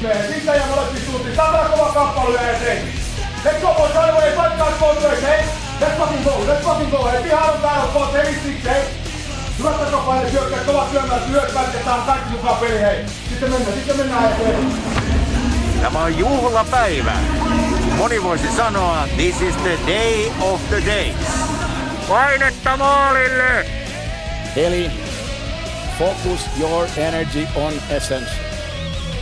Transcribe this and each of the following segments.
Sisä ja molempiin suuntiin. Saadaan kova kappale ja se. Let's go boys, right away, fight guys, boys, boys, hey. Let's fucking go, let's fucking go, hey. Pihaan on täällä, boys, hey, six, hey. Hyvät takapaine syökkää, kovat syömään, hyökkäät, ja saan kaikki mukaan peli, hei. Sitten mennään, sitten mennään eteen. Tämä on juhlapäivä. Moni voisi sanoa, this is the day of the days. Painetta maalille! Eli focus your energy on essence.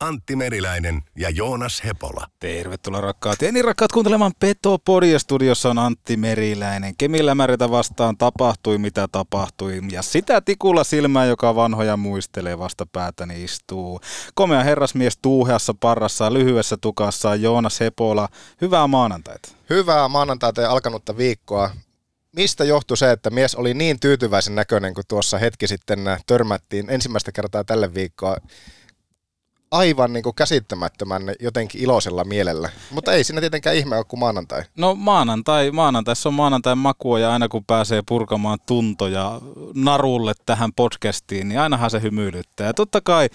Antti Meriläinen ja Joonas Hepola. Tervetuloa rakkaat ja niin rakkaat kuuntelemaan Petopodia. Studiossa on Antti Meriläinen. Kemillä märitä vastaan tapahtui mitä tapahtui. Ja sitä tikulla silmää, joka vanhoja muistelee vasta päätäni istuu. Komea herrasmies tuuheassa parrassa lyhyessä tukassa Joonas Hepola. Hyvää maanantaita. Hyvää maanantaita ja alkanutta viikkoa. Mistä johtui se, että mies oli niin tyytyväisen näköinen, kun tuossa hetki sitten törmättiin ensimmäistä kertaa tälle viikkoa aivan niin kuin käsittämättömän jotenkin iloisella mielellä. Mutta ei siinä tietenkään ihme ole kuin maanantai. No maanantai, maanantaissa on maanantain makua ja aina kun pääsee purkamaan tuntoja narulle tähän podcastiin, niin ainahan se hymyilyttää. Ja totta kai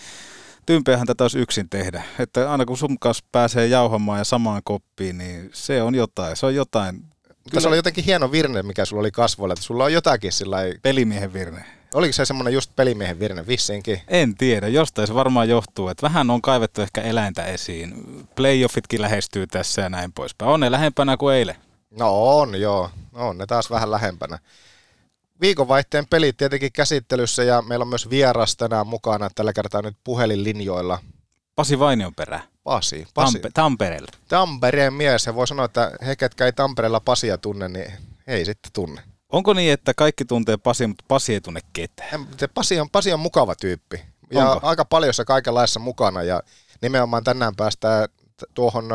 tympeähän tätä olisi yksin tehdä. Että aina kun sun kanssa pääsee jauhamaan ja samaan koppiin, niin se on jotain. Se on jotain. Mutta se oli jotenkin hieno virne, mikä sulla oli kasvoilla, että sulla on jotakin sillä Pelimiehen virne. Oliko se semmoinen just pelimiehen virne vissiinkin? En tiedä, jostain se varmaan johtuu, että vähän on kaivettu ehkä eläintä esiin. Playoffitkin lähestyy tässä ja näin poispäin. On ne lähempänä kuin eilen. No on, joo. On ne taas vähän lähempänä. Viikonvaihteen pelit tietenkin käsittelyssä ja meillä on myös vieras tänään mukana tällä kertaa nyt puhelinlinjoilla. Pasi Vainion perä. Pasi. Pasi. Tampe- Tampereella. Tampereen mies. Ja voi sanoa, että he, ketkä ei Tampereella Pasia tunne, niin ei sitten tunne. Onko niin, että kaikki tuntee Pasi, mutta Pasi ei tunne ketään? Se Pasi on, Pasi on mukava tyyppi. Ja Onko? aika paljossa kaikenlaissa mukana. Ja nimenomaan tänään päästään tuohon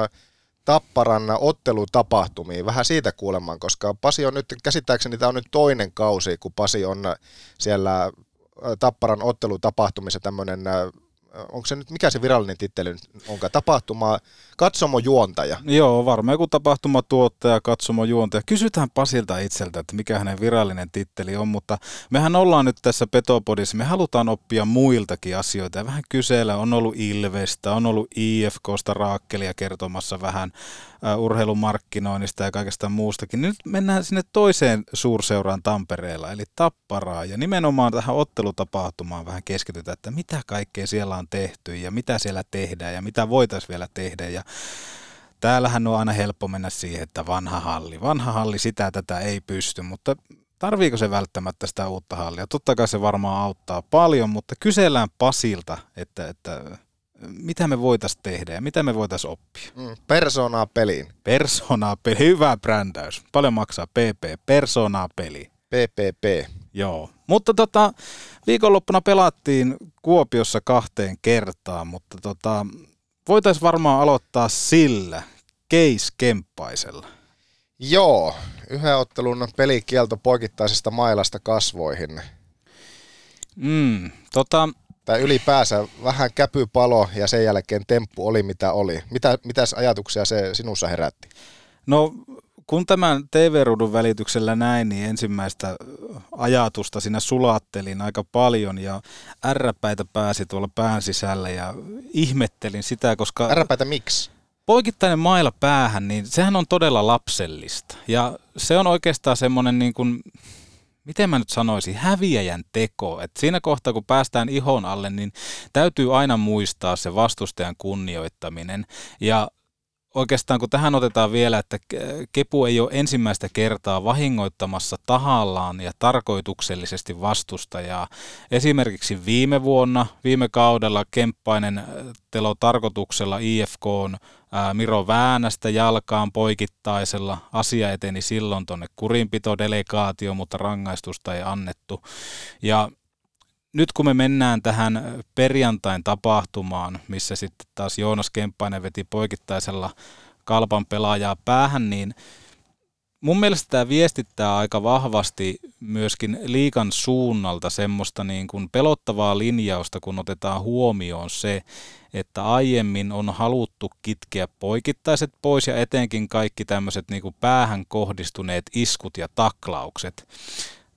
Tapparan ottelutapahtumiin. Vähän siitä kuulemaan, koska Pasi on nyt, käsittääkseni tämä on nyt toinen kausi, kun Pasi on siellä Tapparan ottelutapahtumissa tämmöinen, onko se nyt, mikä se virallinen titteli onkaan, tapahtuma, katsomojuontaja. Joo, varmaan joku tapahtumatuottaja, katsomojuontaja. Kysytään Pasilta itseltä, että mikä hänen virallinen titteli on, mutta mehän ollaan nyt tässä Petopodissa, me halutaan oppia muiltakin asioita ja vähän kysellä. On ollut Ilvestä, on ollut IFKsta Raakkelia kertomassa vähän äh, urheilumarkkinoinnista ja kaikesta muustakin. Nyt mennään sinne toiseen suurseuraan Tampereella, eli Tapparaa, ja nimenomaan tähän ottelutapahtumaan vähän keskitytään, että mitä kaikkea siellä on tehty ja mitä siellä tehdään ja mitä voitaisiin vielä tehdä. Ja täällähän on aina helppo mennä siihen, että vanha halli. Vanha halli sitä tätä ei pysty, mutta tarviiko se välttämättä sitä uutta hallia? Totta kai se varmaan auttaa paljon, mutta kysellään Pasilta, että, että mitä me voitaisiin tehdä ja mitä me voitaisiin oppia. Mm, persoonaa peliin. Personaa peli, hyvä brändäys. Paljon maksaa PP, personaa peli. PPP. Joo, mutta tota, viikonloppuna pelattiin Kuopiossa kahteen kertaan, mutta tota, voitaisiin varmaan aloittaa sillä, Keis Kemppaisella. Joo, yhden ottelun pelikielto poikittaisesta mailasta kasvoihin. Mm, tota, Tai ylipäänsä vähän käpypalo ja sen jälkeen temppu oli mitä oli. Mitä, mitäs ajatuksia se sinussa herätti? no kun tämän TV-ruudun välityksellä näin, niin ensimmäistä ajatusta siinä sulattelin aika paljon ja ärräpäitä pääsi tuolla pään sisällä ja ihmettelin sitä, koska... Ärräpäitä miksi? poikittainen maila päähän, niin sehän on todella lapsellista. Ja se on oikeastaan semmoinen niin kuin, miten mä nyt sanoisin, häviäjän teko. Et siinä kohtaa, kun päästään ihon alle, niin täytyy aina muistaa se vastustajan kunnioittaminen. Ja oikeastaan kun tähän otetaan vielä, että Kepu ei ole ensimmäistä kertaa vahingoittamassa tahallaan ja tarkoituksellisesti vastustajaa. Esimerkiksi viime vuonna, viime kaudella Kemppainen äh, telo tarkoituksella IFK on äh, Miro Väänästä jalkaan poikittaisella. Asia eteni silloin tuonne kurinpitodelegaatio, mutta rangaistusta ei annettu. Ja nyt kun me mennään tähän perjantain tapahtumaan, missä sitten taas Joonas Kemppainen veti poikittaisella kalpan pelaajaa päähän, niin mun mielestä tämä viestittää aika vahvasti myöskin liikan suunnalta semmoista niin kuin pelottavaa linjausta, kun otetaan huomioon se, että aiemmin on haluttu kitkeä poikittaiset pois ja etenkin kaikki tämmöiset niin kuin päähän kohdistuneet iskut ja taklaukset.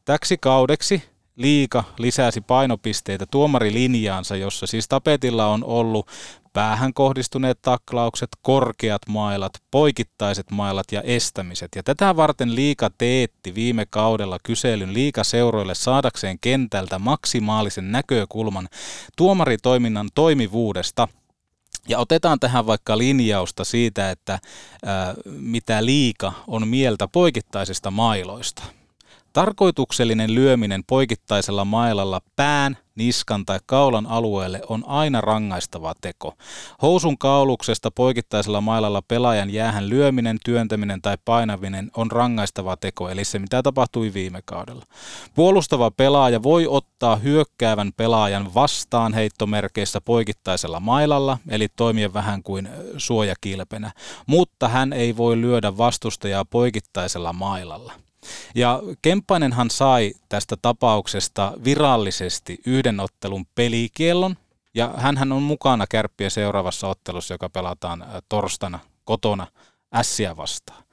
Täksi kaudeksi liika lisäsi painopisteitä tuomarilinjaansa, jossa siis tapetilla on ollut päähän kohdistuneet taklaukset, korkeat mailat, poikittaiset mailat ja estämiset. Ja tätä varten liika teetti viime kaudella kyselyn liikaseuroille saadakseen kentältä maksimaalisen näkökulman tuomaritoiminnan toimivuudesta – ja otetaan tähän vaikka linjausta siitä, että ää, mitä liika on mieltä poikittaisista mailoista. Tarkoituksellinen lyöminen poikittaisella mailalla pään, niskan tai kaulan alueelle on aina rangaistava teko. Housun kauluksesta poikittaisella mailalla pelaajan jäähän lyöminen, työntäminen tai painaminen on rangaistava teko, eli se mitä tapahtui viime kaudella. Puolustava pelaaja voi ottaa hyökkäävän pelaajan vastaan heittomerkeissä poikittaisella mailalla, eli toimia vähän kuin suojakilpenä, mutta hän ei voi lyödä vastustajaa poikittaisella mailalla. Ja Kemppainenhan sai tästä tapauksesta virallisesti yhden ottelun pelikiellon, ja hän on mukana kärppien seuraavassa ottelussa, joka pelataan äh, torstaina kotona ässiä vastaan.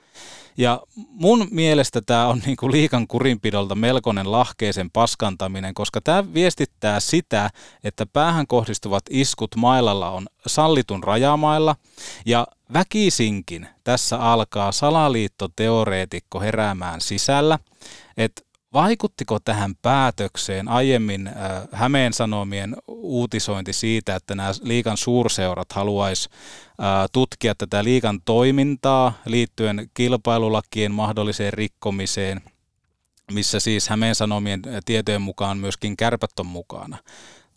Ja mun mielestä tämä on niinku liikan kurinpidolta melkoinen lahkeisen paskantaminen, koska tämä viestittää sitä, että päähän kohdistuvat iskut mailalla on sallitun rajamailla. Ja väkisinkin tässä alkaa salaliittoteoreetikko heräämään sisällä, että Vaikuttiko tähän päätökseen aiemmin äh, Hämeen Sanomien uutisointi siitä, että nämä liikan suurseurat haluaisi äh, tutkia tätä liikan toimintaa liittyen kilpailulakien mahdolliseen rikkomiseen, missä siis Hämeen Sanomien tietojen mukaan myöskin kärpät on mukana.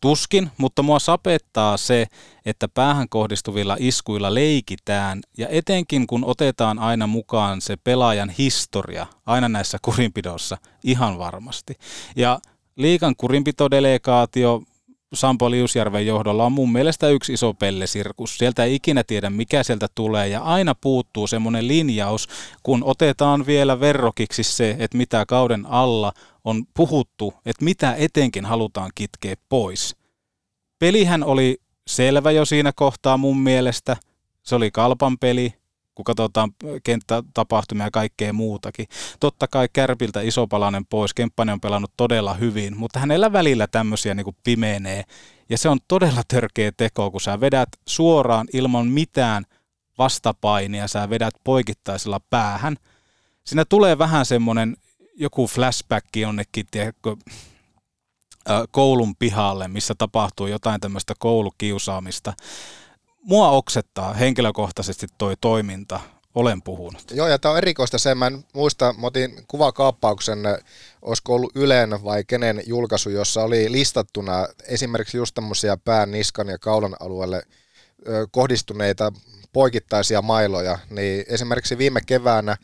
Tuskin, mutta mua sapettaa se, että päähän kohdistuvilla iskuilla leikitään ja etenkin kun otetaan aina mukaan se pelaajan historia aina näissä kurinpidossa ihan varmasti. Ja liikan kurinpitodelegaatio Sampo Liusjärven johdolla on mun mielestä yksi iso pellesirkus. Sieltä ei ikinä tiedä, mikä sieltä tulee ja aina puuttuu semmoinen linjaus, kun otetaan vielä verrokiksi se, että mitä kauden alla on puhuttu, että mitä etenkin halutaan kitkeä pois. Pelihän oli selvä jo siinä kohtaa mun mielestä. Se oli kalpan peli, kun katsotaan kenttätapahtumia ja kaikkea muutakin. Totta kai Kärpiltä iso palanen pois, Kemppanen on pelannut todella hyvin, mutta hänellä välillä tämmöisiä niin kuin pimenee. Ja se on todella törkeä teko, kun sä vedät suoraan ilman mitään vastapainia, sä vedät poikittaisella päähän. Siinä tulee vähän semmoinen joku flashback jonnekin, tiedätkö, koulun pihalle, missä tapahtuu jotain tämmöistä koulukiusaamista. Mua oksettaa henkilökohtaisesti toi toiminta, olen puhunut. Joo, ja tämä on erikoista se, mä en muista, mä otin kuvakaappauksen, olisiko ollut Ylen vai kenen julkaisu, jossa oli listattuna esimerkiksi just tämmöisiä pään, niskan ja kaulan alueelle kohdistuneita poikittaisia mailoja, niin esimerkiksi viime keväänä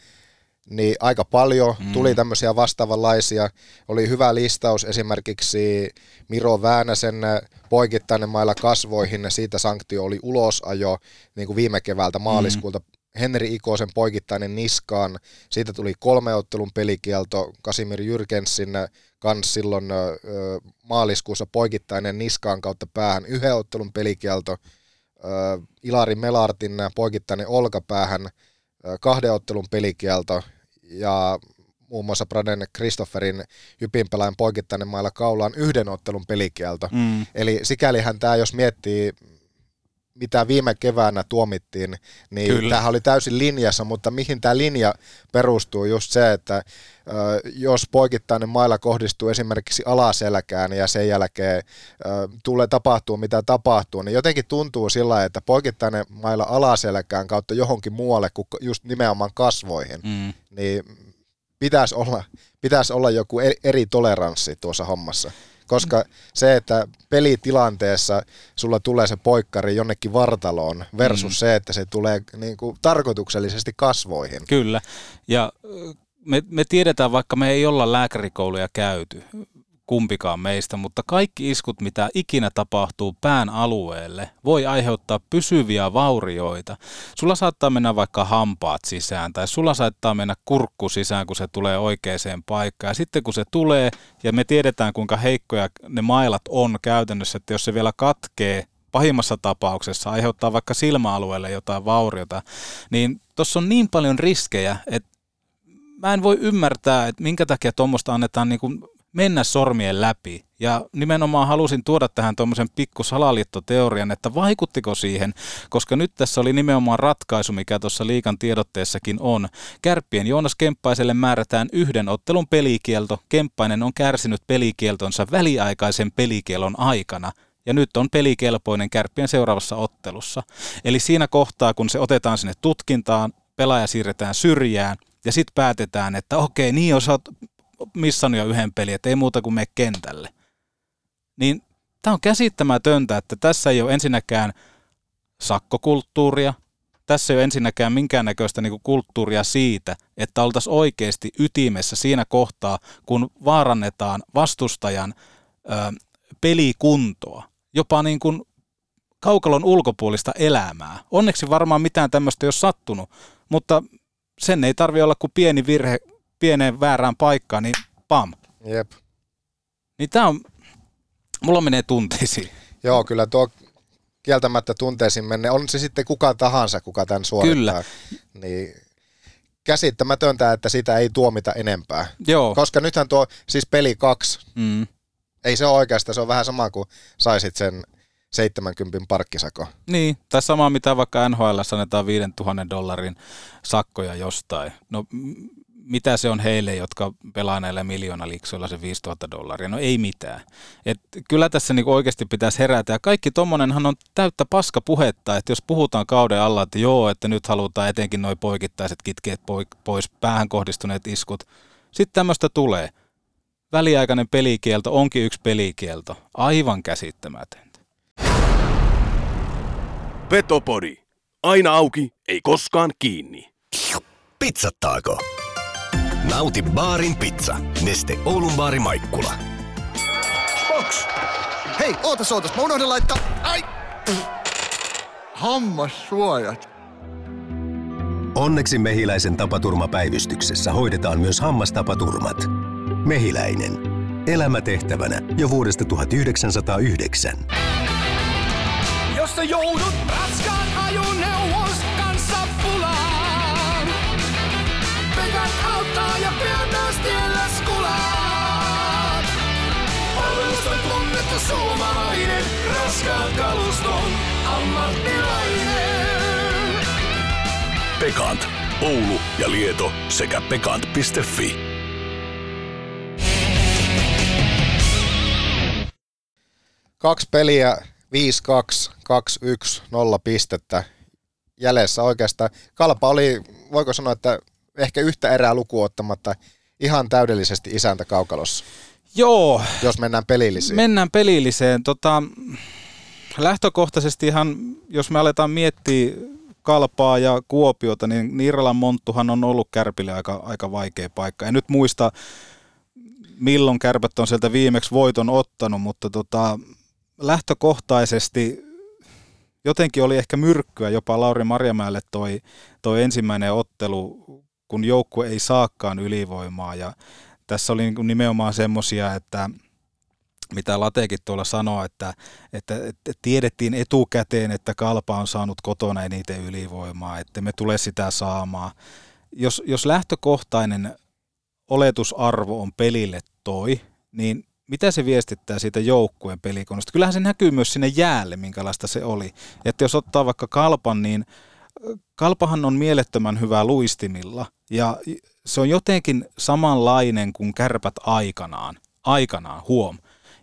niin aika paljon mm. tuli tämmöisiä vastaavanlaisia. Oli hyvä listaus esimerkiksi Miro Väänäsen poikittainen mailla kasvoihin, siitä sanktio oli ulosajo niin kuin viime keväältä maaliskuulta. Mm. Henri Ikosen poikittainen niskaan, siitä tuli kolmeottelun pelikielto, Kasimir Jyrkensin kanssa silloin ö, maaliskuussa poikittainen niskaan kautta päähän, yhden ottelun pelikielto, ö, Ilari Melartin poikittainen olkapäähän, kahden ottelun pelikielto ja muun muassa Braden Christopherin Jypin pelaajan poikittainen mailla kaulaan yhden ottelun pelikielto. Mm. Eli sikälihän tämä, jos miettii mitä viime keväänä tuomittiin, niin Kyllä. tämähän oli täysin linjassa, mutta mihin tämä linja perustuu just se, että jos poikittainen mailla kohdistuu esimerkiksi alaselkään ja sen jälkeen tulee tapahtuu mitä tapahtuu, niin jotenkin tuntuu sillä että poikittainen mailla alaselkään kautta johonkin muualle kuin just nimenomaan kasvoihin, Mm. niin pitäisi olla, pitäisi olla joku e- eri toleranssi tuossa hommassa. Koska se, että pelitilanteessa sulla tulee se poikkari jonnekin vartaloon versus Mm. se, että se tulee niin kuin tarkoituksellisesti kasvoihin. Kyllä. Ja me, me tiedetään, vaikka me ei olla lääkärikouluja käyty, kumpikaan meistä, mutta kaikki iskut, mitä ikinä tapahtuu pään alueelle, voi aiheuttaa pysyviä vaurioita. Sulla saattaa mennä vaikka hampaat sisään tai sulla saattaa mennä kurkku sisään, kun se tulee oikeaan paikkaan. Ja sitten kun se tulee, ja me tiedetään kuinka heikkoja ne mailat on käytännössä, että jos se vielä katkee, pahimmassa tapauksessa aiheuttaa vaikka silmäalueelle jotain vauriota, niin tuossa on niin paljon riskejä, että mä en voi ymmärtää, että minkä takia tuommoista annetaan niin kuin mennä sormien läpi. Ja nimenomaan halusin tuoda tähän tuommoisen pikku salaliittoteorian, että vaikuttiko siihen, koska nyt tässä oli nimenomaan ratkaisu, mikä tuossa liikan tiedotteessakin on. Kärppien Joonas Kemppaiselle määrätään yhden ottelun pelikielto. Kemppainen on kärsinyt pelikieltonsa väliaikaisen pelikielon aikana ja nyt on pelikelpoinen kärppien seuraavassa ottelussa. Eli siinä kohtaa, kun se otetaan sinne tutkintaan, pelaaja siirretään syrjään ja sitten päätetään, että okei, niin jos missannut jo yhden pelin, että ei muuta kuin me kentälle. Niin tämä on käsittämätöntä, että tässä ei ole ensinnäkään sakkokulttuuria, tässä ei ole ensinnäkään minkäännäköistä niinku kulttuuria siitä, että oltaisiin oikeasti ytimessä siinä kohtaa, kun vaarannetaan vastustajan ö, pelikuntoa, jopa niin kuin kaukalon ulkopuolista elämää. Onneksi varmaan mitään tämmöistä ei ole sattunut, mutta sen ei tarvi olla kuin pieni virhe pieneen väärään paikkaan, niin pam. Jep. Niin tää on, mulla menee tunteisiin. Joo, kyllä tuo kieltämättä tunteisiin menne, on se sitten kuka tahansa, kuka tämän suorittaa. Kyllä. Niin käsittämätöntä, että sitä ei tuomita enempää. Joo. Koska nythän tuo, siis peli kaksi, Mm. ei se ole oikeastaan, se on vähän sama kuin saisit sen 70 parkkisako. Niin, tai sama mitä vaikka NHL annetaan 5000 dollarin sakkoja jostain. No mitä se on heille, jotka pelaa näillä miljoonaliksoilla se 5000 dollaria? No ei mitään. Et kyllä tässä niinku oikeasti pitäisi herätä. Ja kaikki tommonenhan on täyttä paska puhetta, että jos puhutaan kauden alla, että joo, että nyt halutaan etenkin noin poikittaiset kitkeet poi- pois, päähän kohdistuneet iskut. Sitten tämmöistä tulee. Väliaikainen pelikielto onkin yksi pelikielto. Aivan käsittämätöntä. Petopodi. Aina auki, ei koskaan kiinni. Pizzattaako? Nauti baarin pizza. Neste Oulun baari Maikkula. Box! Hei, ootas, ootas, mä unohdin laittaa... Ai! Hammassuojat. Onneksi Mehiläisen tapaturmapäivystyksessä hoidetaan myös hammastapaturmat. Mehiläinen. Elämätehtävänä jo vuodesta 1909. Jos sä joudut raskaan ajoneuvos kanssa pulaan. Auttaa ja pian taas tiellä skulaat. Palvelusta tunnettu suomalainen, raskaan kaluston ammattilainen. Pekant. Oulu ja Lieto sekä pekant.fi. Kaksi peliä, 5-2, 2-1, 0 pistettä jäljessä oikeastaan. Kalpa oli, voiko sanoa, että ehkä yhtä erää lukuottamatta ihan täydellisesti isäntä kaukalossa, Joo, jos mennään pelillisiin. Mennään pelilliseen. Tota, lähtökohtaisesti ihan, jos me aletaan miettiä Kalpaa ja Kuopiota, niin Nirlan Monttuhan on ollut Kärpille aika, aika vaikea paikka. En nyt muista, milloin Kärpät on sieltä viimeksi voiton ottanut, mutta tota, lähtökohtaisesti jotenkin oli ehkä myrkkyä jopa Lauri Marjamäelle toi, toi ensimmäinen ottelu, kun joukkue ei saakaan ylivoimaa ja tässä oli niin kuin nimenomaan semmoisia, että mitä Latekin tuolla sanoi, että, että, että tiedettiin etukäteen, että Kalpa on saanut kotona eniten ylivoimaa, että me tule sitä saamaan. Jos, jos lähtökohtainen oletusarvo on pelille toi, niin mitä se viestittää siitä joukkueen pelikoneesta. Kyllähän se näkyy myös sinne jäälle, minkälaista se oli. Että jos ottaa vaikka kalpan, niin kalpahan on mielettömän hyvä luistimilla ja se on jotenkin samanlainen kuin kärpät aikanaan. Aikanaan, huom.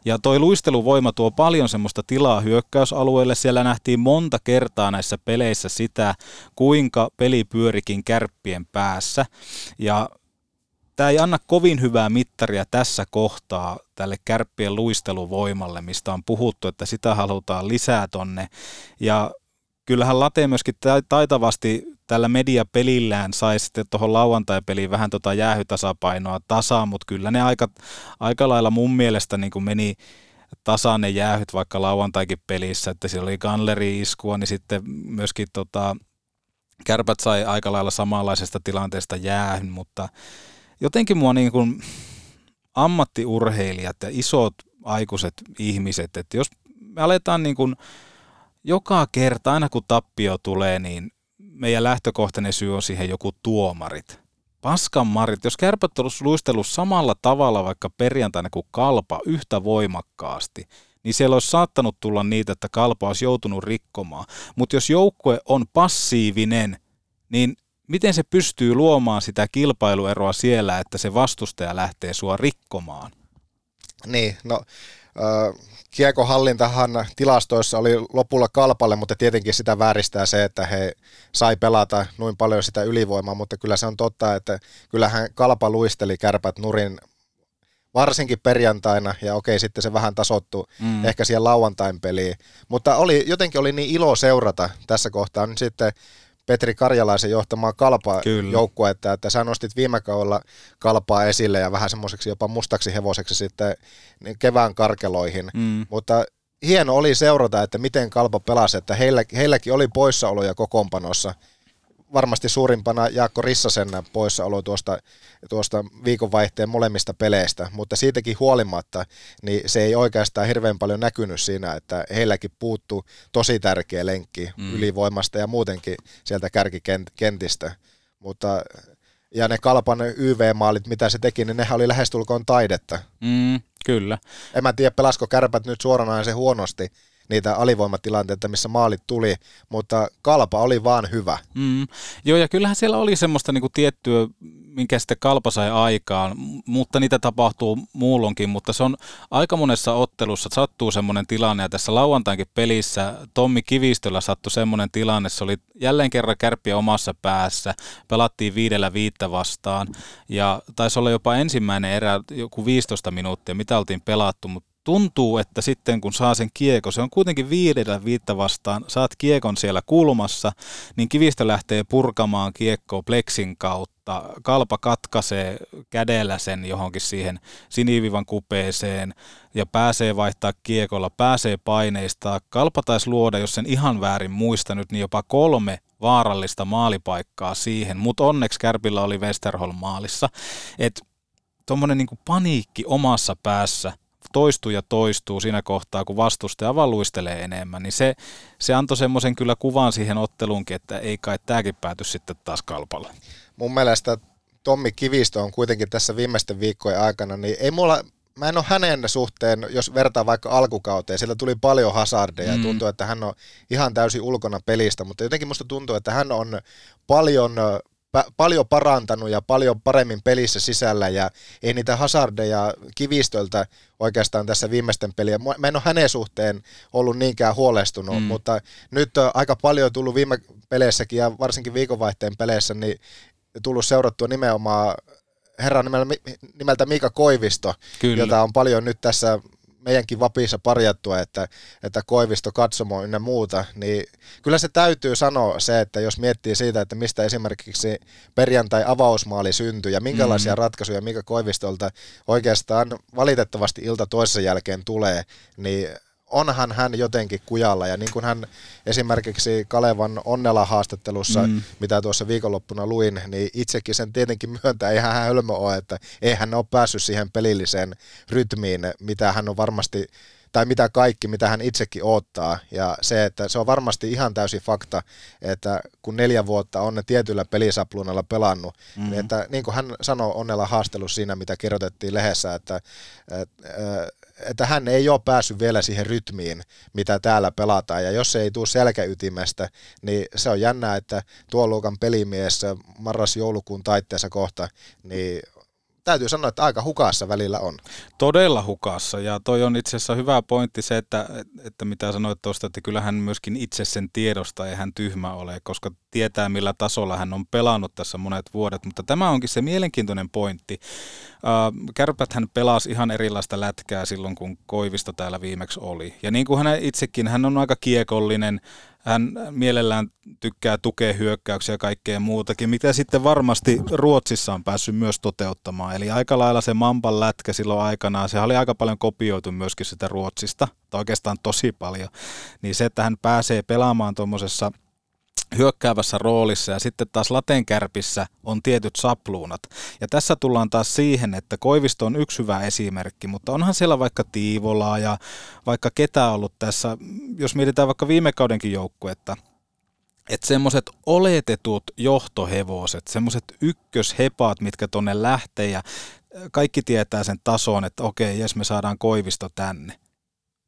Ja toi luisteluvoima tuo paljon semmoista tilaa hyökkäysalueelle. Siellä nähtiin monta kertaa näissä peleissä sitä, kuinka peli pyörikin kärppien päässä. Ja tämä ei anna kovin hyvää mittaria tässä kohtaa tälle kärppien luisteluvoimalle, mistä on puhuttu, että sitä halutaan lisää tonne. Ja kyllähän Late myöskin taitavasti tällä mediapelillään sai sitten tuohon lauantai-peliin vähän tota jäähytasapainoa tasaan, mutta kyllä ne aika, aika lailla mun mielestä niin kuin meni tasaan ne jäähyt vaikka lauantaikin pelissä, että siellä oli Ganleri iskua, niin sitten myöskin tota, kärpät sai aika lailla samanlaisesta tilanteesta jäähyn, mutta jotenkin mua niin kuin ammattiurheilijat ja isot aikuiset ihmiset, että jos me aletaan niin kuin joka kerta, aina kun tappio tulee, niin meidän lähtökohtainen syy on siihen joku tuomarit. Paskan marit, jos kärpät olisi luistellut samalla tavalla vaikka perjantaina kuin kalpa yhtä voimakkaasti, niin siellä olisi saattanut tulla niitä, että kalpa olisi joutunut rikkomaan. Mutta jos joukkue on passiivinen, niin miten se pystyy luomaan sitä kilpailueroa siellä, että se vastustaja lähtee sua rikkomaan? Niin, no kiekohallintahan tilastoissa oli lopulla kalpalle, mutta tietenkin sitä vääristää se, että he sai pelata noin paljon sitä ylivoimaa, mutta kyllä se on totta, että kyllähän kalpa luisteli kärpät nurin varsinkin perjantaina, ja okei, sitten se vähän tasottu mm. ehkä siihen lauantain peliin. Mutta oli, jotenkin oli niin ilo seurata tässä kohtaa nyt sitten Petri Karjalaisen johtamaa kalpaa joukkuetta, että sä nostit viime kaudella kalpaa esille ja vähän semmoiseksi jopa mustaksi hevoseksi sitten kevään karkeloihin, mm. mutta hieno oli seurata, että miten kalpa pelasi, että heillä, heilläkin oli poissaoloja kokoonpanossa, varmasti suurimpana Jaakko Rissasen poissaolo tuosta, tuosta viikonvaihteen molemmista peleistä, mutta siitäkin huolimatta, niin se ei oikeastaan hirveän paljon näkynyt siinä, että heilläkin puuttuu tosi tärkeä lenkki mm. ylivoimasta ja muutenkin sieltä kärkikentistä. Mutta ja ne Kalpan YV-maalit, mitä se teki, niin nehän oli lähestulkoon taidetta. Mm, kyllä. En mä tiedä, pelasko kärpät nyt suoranaisen se huonosti, niitä alivoimatilanteita, missä maalit tuli, mutta kalpa oli vaan hyvä. Mm. Joo, ja kyllähän siellä oli semmoista niinku tiettyä, minkä sitten kalpa sai aikaan, mutta niitä tapahtuu muullonkin, mutta se on aika monessa ottelussa sattuu semmoinen tilanne, ja tässä lauantainkin pelissä Tommi Kivistöllä sattui semmoinen tilanne, se oli jälleen kerran kärppiä omassa päässä, pelattiin viidellä viittä vastaan, ja taisi olla jopa ensimmäinen erä, joku 15 minuuttia, mitä oltiin pelattu, mutta tuntuu, että sitten kun saa sen kiekon, se on kuitenkin viidellä viittä vastaan, saat kiekon siellä kulmassa, niin kivistä lähtee purkamaan kiekkoa pleksin kautta, kalpa katkaisee kädellä sen johonkin siihen sinivivan kupeeseen ja pääsee vaihtaa kiekolla, pääsee paineista. Kalpa taisi luoda, jos sen ihan väärin muista nyt, niin jopa kolme vaarallista maalipaikkaa siihen, mutta onneksi Kärpillä oli Westerholm maalissa. Että tuommoinen niin paniikki omassa päässä toistuu ja toistuu siinä kohtaa, kun vastustaja vaan luistelee enemmän, niin se, se antoi semmoisen kyllä kuvan siihen otteluunkin, että ei kai tämäkin pääty sitten taas kalpalle. Mun mielestä Tommi Kivistö on kuitenkin tässä viimeisten viikkojen aikana, niin ei mulla, mä en ole hänen suhteen, jos vertaa vaikka alkukauteen, sillä tuli paljon hazardeja mm. ja tuntuu, että hän on ihan täysin ulkona pelistä, mutta jotenkin musta tuntuu, että hän on paljon paljon parantanut ja paljon paremmin pelissä sisällä ja ei niitä hazardeja kivistöltä oikeastaan tässä viimeisten peliä. Mä en ole hänen suhteen ollut niinkään huolestunut, mm. mutta nyt on aika paljon tullut viime peleissäkin ja varsinkin viikonvaihteen peleissä niin tullut seurattua nimenomaan herran nimeltä Miika Koivisto, Kyllä. jota on paljon nyt tässä meidänkin vapissa parjattua, että, että Koivisto, Katsomo ynnä muuta, niin kyllä se täytyy sanoa se, että jos miettii siitä, että mistä esimerkiksi perjantai avausmaali syntyi ja minkälaisia mm. ratkaisuja Mika Koivistolta oikeastaan valitettavasti ilta toisessa jälkeen tulee, niin onhan hän jotenkin kujalla. Ja niin kuin hän esimerkiksi Kalevan Onnela-haastattelussa, mm. mitä tuossa viikonloppuna luin, niin itsekin sen tietenkin myöntää, eihän hän hölmö ole, että ei hän ole päässyt siihen pelilliseen rytmiin, mitä hän on varmasti tai mitä kaikki, mitä hän itsekin odottaa. Ja se, että se on varmasti ihan täysin fakta, että kun neljä vuotta on ne tietyllä pelisapluunalla pelannut, mm-hmm. niin, että niin kuin hän sanoi Onnella haastelussa siinä, mitä kirjoitettiin lehdessä, että, että, että että hän ei ole päässyt vielä siihen rytmiin, mitä täällä pelataan. Ja jos se ei tule selkäytimestä, niin se on jännää, että tuo luokan pelimies marras-joulukuun taitteessa kohta, niin täytyy sanoa, että aika hukassa välillä on. Todella hukassa ja toi on itse asiassa hyvä pointti se, että, että mitä sanoit tuosta, että kyllähän myöskin itse sen tiedosta ei hän tyhmä ole, koska tietää millä tasolla hän on pelannut tässä monet vuodet, mutta tämä onkin se mielenkiintoinen pointti. Kärpät hän pelasi ihan erilaista lätkää silloin, kun Koivisto täällä viimeksi oli. Ja niin kuin hän itsekin, hän on aika kiekollinen, hän mielellään tykkää tukea hyökkäyksiä ja kaikkea muutakin, mitä sitten varmasti Ruotsissa on päässyt myös toteuttamaan. Eli aika lailla se Mampan lätkä silloin aikanaan, se oli aika paljon kopioitu myöskin sitä Ruotsista, tai oikeastaan tosi paljon. Niin se, että hän pääsee pelaamaan tuommoisessa hyökkäävässä roolissa ja sitten taas lateenkärpissä on tietyt sapluunat. Ja tässä tullaan taas siihen, että Koivisto on yksi hyvä esimerkki, mutta onhan siellä vaikka Tiivolaa ja vaikka ketä ollut tässä, jos mietitään vaikka viime kaudenkin joukkuetta, että semmoiset oletetut johtohevoset, semmoiset ykköshepaat, mitkä tonne lähtee ja kaikki tietää sen tason, että okei, jes me saadaan Koivisto tänne.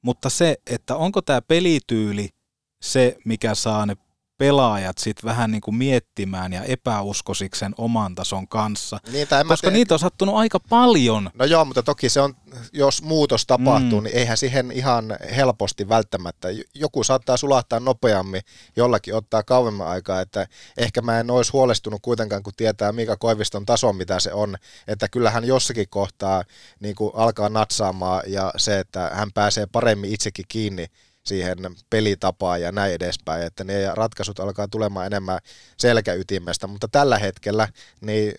Mutta se, että onko tämä pelityyli se, mikä saa ne pelaajat sit vähän niin kuin miettimään ja epäuskoisiksi sen oman tason kanssa. Niin, Koska tiedä. niitä on sattunut aika paljon. No joo, mutta toki se on, jos muutos tapahtuu, mm. niin eihän siihen ihan helposti välttämättä. Joku saattaa sulahtaa nopeammin, jollakin ottaa kauemman aikaa, että ehkä mä en olisi huolestunut kuitenkaan, kun tietää Mika Koiviston taso, mitä se on, että kyllähän jossakin kohtaa niin kuin alkaa natsaamaan ja se, että hän pääsee paremmin itsekin kiinni siihen pelitapaan ja näin edespäin, että ne ratkaisut alkaa tulemaan enemmän selkäytimestä, mutta tällä hetkellä niin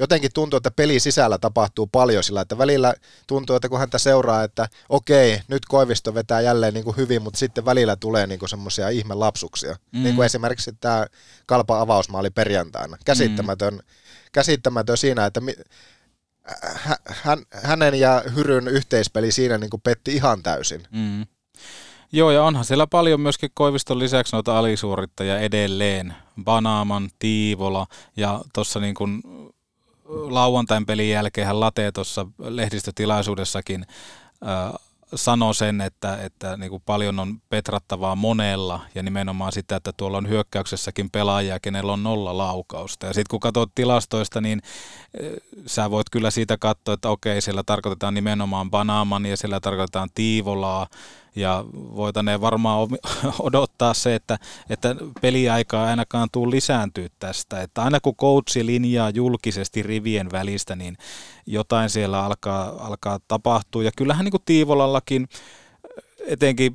jotenkin tuntuu, että peli sisällä tapahtuu paljon sillä, että välillä tuntuu, että kun häntä seuraa, että okei, nyt Koivisto vetää jälleen niin kuin hyvin, mutta sitten välillä tulee niin kuin semmoisia ihme lapsuksia. Mm. Niin kuin esimerkiksi tämä Kalpa avausmaali perjantaina. Käsittämätön, mm. käsittämätön siinä, että mi- hän, hänen ja Hyryn yhteispeli siinä niin kuin petti ihan täysin. Mm. Joo, ja onhan siellä paljon myöskin Koiviston lisäksi noita alisuorittajia edelleen. Banaaman, Tiivola ja tuossa niin kuin lauantain pelin jälkeen Late tuossa lehdistötilaisuudessakin äh, sanoi sen, että, että niin kuin paljon on petrattavaa monella ja nimenomaan sitä, että tuolla on hyökkäyksessäkin pelaajia, kenellä on nolla laukausta. Ja sitten kun katsot tilastoista, niin sä voit kyllä siitä katsoa, että okei, siellä tarkoitetaan nimenomaan Banaaman ja siellä tarkoitetaan Tiivolaa ja voitaneen varmaan odottaa se, että, että peliaikaa ainakaan tuu lisääntyä tästä. Että aina kun coachi linjaa julkisesti rivien välistä, niin jotain siellä alkaa, alkaa tapahtua. Ja kyllähän niin kuin Tiivolallakin, etenkin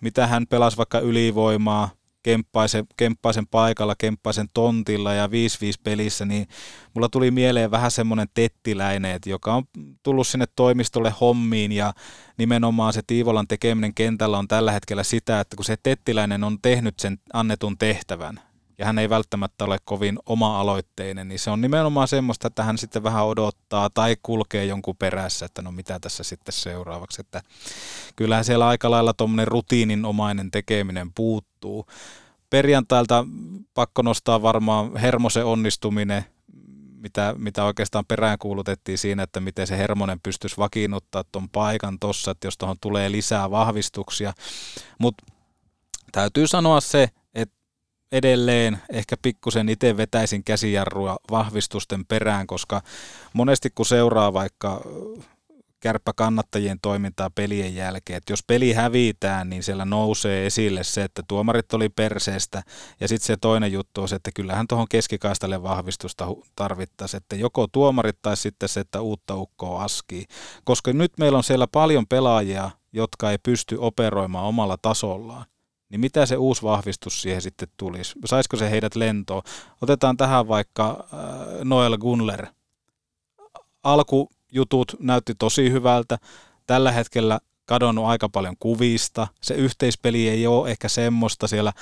mitä hän pelasi vaikka ylivoimaa, Kemppaisen, Kemppaisen paikalla, Kemppaisen tontilla ja 5-5 pelissä, niin mulla tuli mieleen vähän semmoinen tettiläinen, joka on tullut sinne toimistolle hommiin ja nimenomaan se Tiivolan tekeminen kentällä on tällä hetkellä sitä, että kun se tettiläinen on tehnyt sen annetun tehtävän, ja hän ei välttämättä ole kovin oma-aloitteinen, niin se on nimenomaan semmoista, että hän sitten vähän odottaa tai kulkee jonkun perässä, että no mitä tässä sitten seuraavaksi. Että kyllähän siellä aika lailla tuommoinen rutiininomainen tekeminen puuttuu. Perjantailta pakko nostaa varmaan Hermosen onnistuminen, mitä, mitä oikeastaan peräänkuulutettiin siinä, että miten se Hermonen pystyisi vakiinnuttaa tuon paikan tuossa, että jos tuohon tulee lisää vahvistuksia. Mutta täytyy sanoa se, edelleen. Ehkä pikkusen itse vetäisin käsijarrua vahvistusten perään, koska monesti kun seuraa vaikka kärppäkannattajien toimintaa pelien jälkeen, että jos peli hävitään, niin siellä nousee esille se, että tuomarit oli perseestä, ja sitten se toinen juttu on se, että kyllähän tuohon keskikaistalle vahvistusta tarvittaisiin, että joko tuomarit tai sitten se, että uutta ukkoa askii, koska nyt meillä on siellä paljon pelaajia, jotka ei pysty operoimaan omalla tasollaan niin mitä se uusi vahvistus siihen sitten tulisi? Saisiko se heidät lentoon? Otetaan tähän vaikka äh, Noel Gunler. Alkujutut näytti tosi hyvältä. Tällä hetkellä kadonnut aika paljon kuvista. Se yhteispeli ei ole ehkä semmoista. Siellä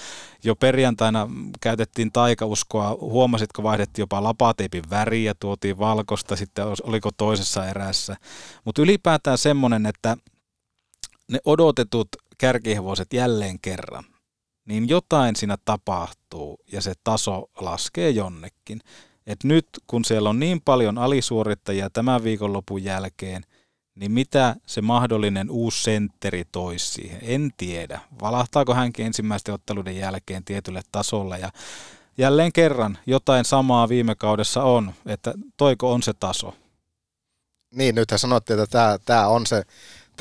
jo perjantaina käytettiin taikauskoa. Huomasitko, vaihdettiin jopa lapateipin väriä, tuotiin valkosta, sitten oliko toisessa erässä. Mutta ylipäätään semmoinen, että ne odotetut kärkihevoset jälleen kerran, niin jotain siinä tapahtuu ja se taso laskee jonnekin. Et nyt kun siellä on niin paljon alisuorittajia tämän viikonlopun jälkeen, niin mitä se mahdollinen uusi sentteri toisi siihen? En tiedä. Valahtaako hänkin ensimmäisten otteluiden jälkeen tietylle tasolle ja jälleen kerran jotain samaa viime kaudessa on, että toiko on se taso. Niin, nythän sanottiin, että tämä, tämä on se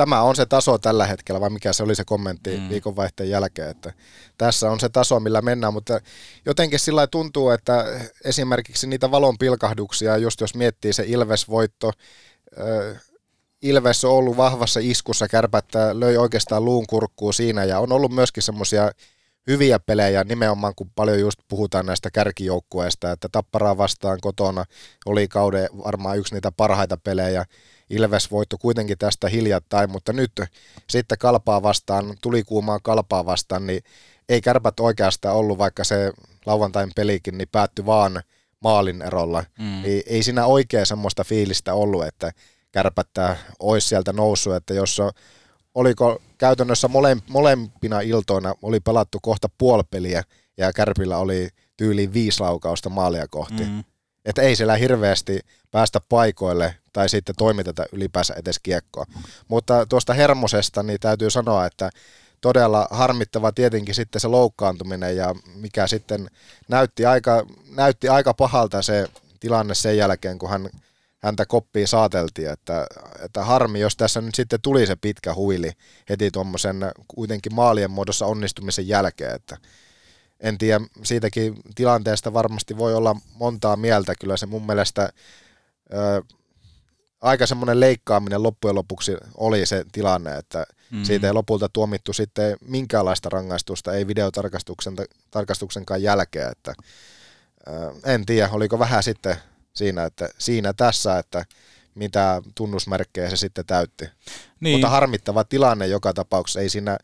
tämä on se taso tällä hetkellä, vai mikä se oli se kommentti mm. viikonvaihteen jälkeen, että tässä on se taso, millä mennään, mutta jotenkin sillä tuntuu, että esimerkiksi niitä valon pilkahduksia, just jos miettii se Ilves-voitto, Ilves on ollut vahvassa iskussa, kärpättä löi oikeastaan luun kurkkuun siinä ja on ollut myöskin semmoisia hyviä pelejä nimenomaan, kun paljon just puhutaan näistä kärkijoukkueista, että Tapparaa vastaan kotona oli kauden varmaan yksi niitä parhaita pelejä, Ilves voitto kuitenkin tästä hiljattain, mutta nyt sitten kalpaa vastaan, tuli kuumaa kalpaa vastaan, niin ei kärpät oikeastaan ollut, vaikka se lauantain pelikin, niin päättyi vaan maalin erolla. Mm. Niin ei siinä oikein semmoista fiilistä ollut, että kärpättä olisi sieltä noussut, että jos on, oliko käytännössä mole, molempina iltoina oli pelattu kohta puolpeliä ja Kärpillä oli tyyliin viisi laukausta maalia kohti. Mm. Että ei siellä hirveästi päästä paikoille tai sitten toimiteta ylipäänsä edes kiekkoa. Mutta tuosta Hermosesta niin täytyy sanoa, että todella harmittava tietenkin sitten se loukkaantuminen ja mikä sitten näytti aika, näytti aika pahalta se tilanne sen jälkeen, kun hän, häntä koppiin saateltiin, että, että harmi, jos tässä nyt sitten tuli se pitkä huili heti tuommoisen kuitenkin maalien muodossa onnistumisen jälkeen, että en tiedä, siitäkin tilanteesta varmasti voi olla montaa mieltä, kyllä se mun mielestä ö, aika semmoinen leikkaaminen loppujen lopuksi oli se tilanne, että mm-hmm. siitä ei lopulta tuomittu sitten minkäänlaista rangaistusta, ei videotarkastuksen tarkastuksenkaan jälkeen, että ö, en tiedä, oliko vähän sitten siinä, että siinä tässä, että mitä tunnusmerkkejä se sitten täytti. Niin. Mutta harmittava tilanne joka tapauksessa, ei siinä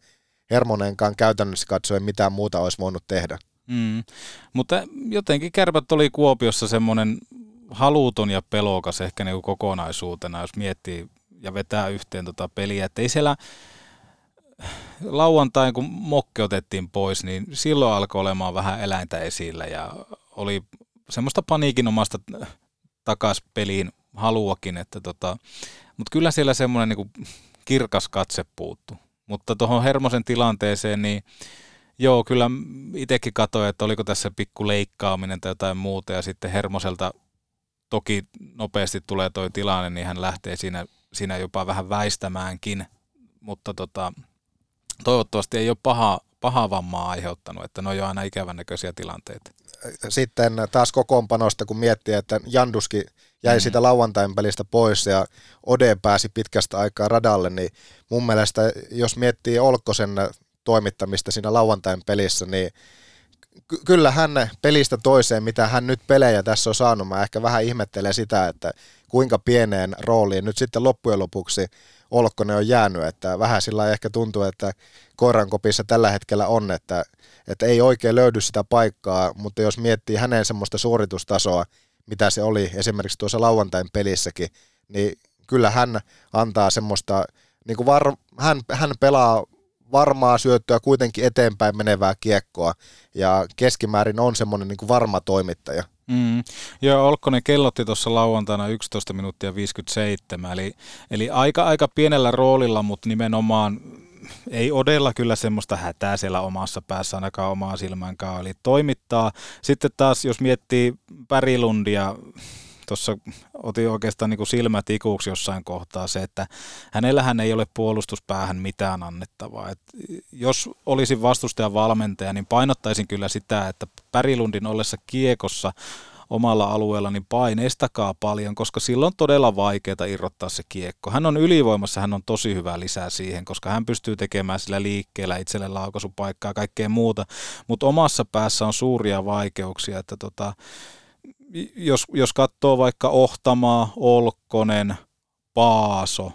Hermonenkaan käytännössä katsoen mitään muuta olisi voinut tehdä. Mm. Mutta jotenkin kärpät oli Kuopiossa semmoinen haluton ja pelokas ehkä niin kokonaisuutena, jos miettii ja vetää yhteen tota peliä. Että ei siellä lauantain, kun mokke otettiin pois, niin silloin alkoi olemaan vähän eläintä esillä ja oli semmoista paniikinomasta takas peliin haluakin, että tota, mutta kyllä siellä semmoinen niin kirkas katse puuttu. Mutta tuohon Hermosen tilanteeseen, niin joo, kyllä itsekin katsoin, että oliko tässä pikku leikkaaminen tai jotain muuta, ja sitten Hermoselta toki nopeasti tulee toi tilanne, niin hän lähtee siinä, siinä jopa vähän väistämäänkin, mutta tota, toivottavasti ei ole paha, paha vammaa aiheuttanut, että ne on jo aina ikävän näköisiä tilanteita. Sitten taas kokoonpanosta, kun miettii, että Janduski jäi mm. siitä lauantain pelistä pois ja Ode pääsi pitkästä aikaa radalle, niin mun mielestä, jos miettii Olkkosen toimittamista siinä lauantain pelissä, niin ky- kyllä hän pelistä toiseen, mitä hän nyt pelejä tässä on saanut, mä ehkä vähän ihmettelen sitä, että kuinka pieneen rooliin nyt sitten loppujen lopuksi Olkkonen on jäänyt, että vähän sillä ehkä tuntuu, että koirankopissa tällä hetkellä on, että, että ei oikein löydy sitä paikkaa, mutta jos miettii hänen semmoista suoritustasoa, mitä se oli esimerkiksi tuossa lauantain pelissäkin, niin kyllä hän antaa semmoista, niin kuin var, hän, hän pelaa varmaa syöttöä kuitenkin eteenpäin menevää kiekkoa ja keskimäärin on semmoinen niin kuin varma toimittaja. Mm. Joo, Olkkonen kellotti tuossa lauantaina 11 minuuttia 57, eli, eli aika, aika pienellä roolilla, mutta nimenomaan ei Odella kyllä semmoista hätää siellä omassa päässä ainakaan omaa silmäänkään, eli toimittaa. Sitten taas, jos miettii Pärilundia, tuossa otin oikeastaan niin kuin silmät ikuuksi jossain kohtaa se, että hänellähän ei ole puolustuspäähän mitään annettavaa. Et jos olisin vastustajan valmentaja, niin painottaisin kyllä sitä, että Pärilundin ollessa kiekossa omalla alueella, niin paineistakaa paljon, koska silloin on todella vaikeaa irrottaa se kiekko. Hän on ylivoimassa, hän on tosi hyvä lisää siihen, koska hän pystyy tekemään sillä liikkeellä itselle laukaisupaikkaa ja kaikkea muuta, mutta omassa päässä on suuria vaikeuksia, että tota, jos, jos katsoo vaikka Ohtamaa, Olkkonen, Paaso,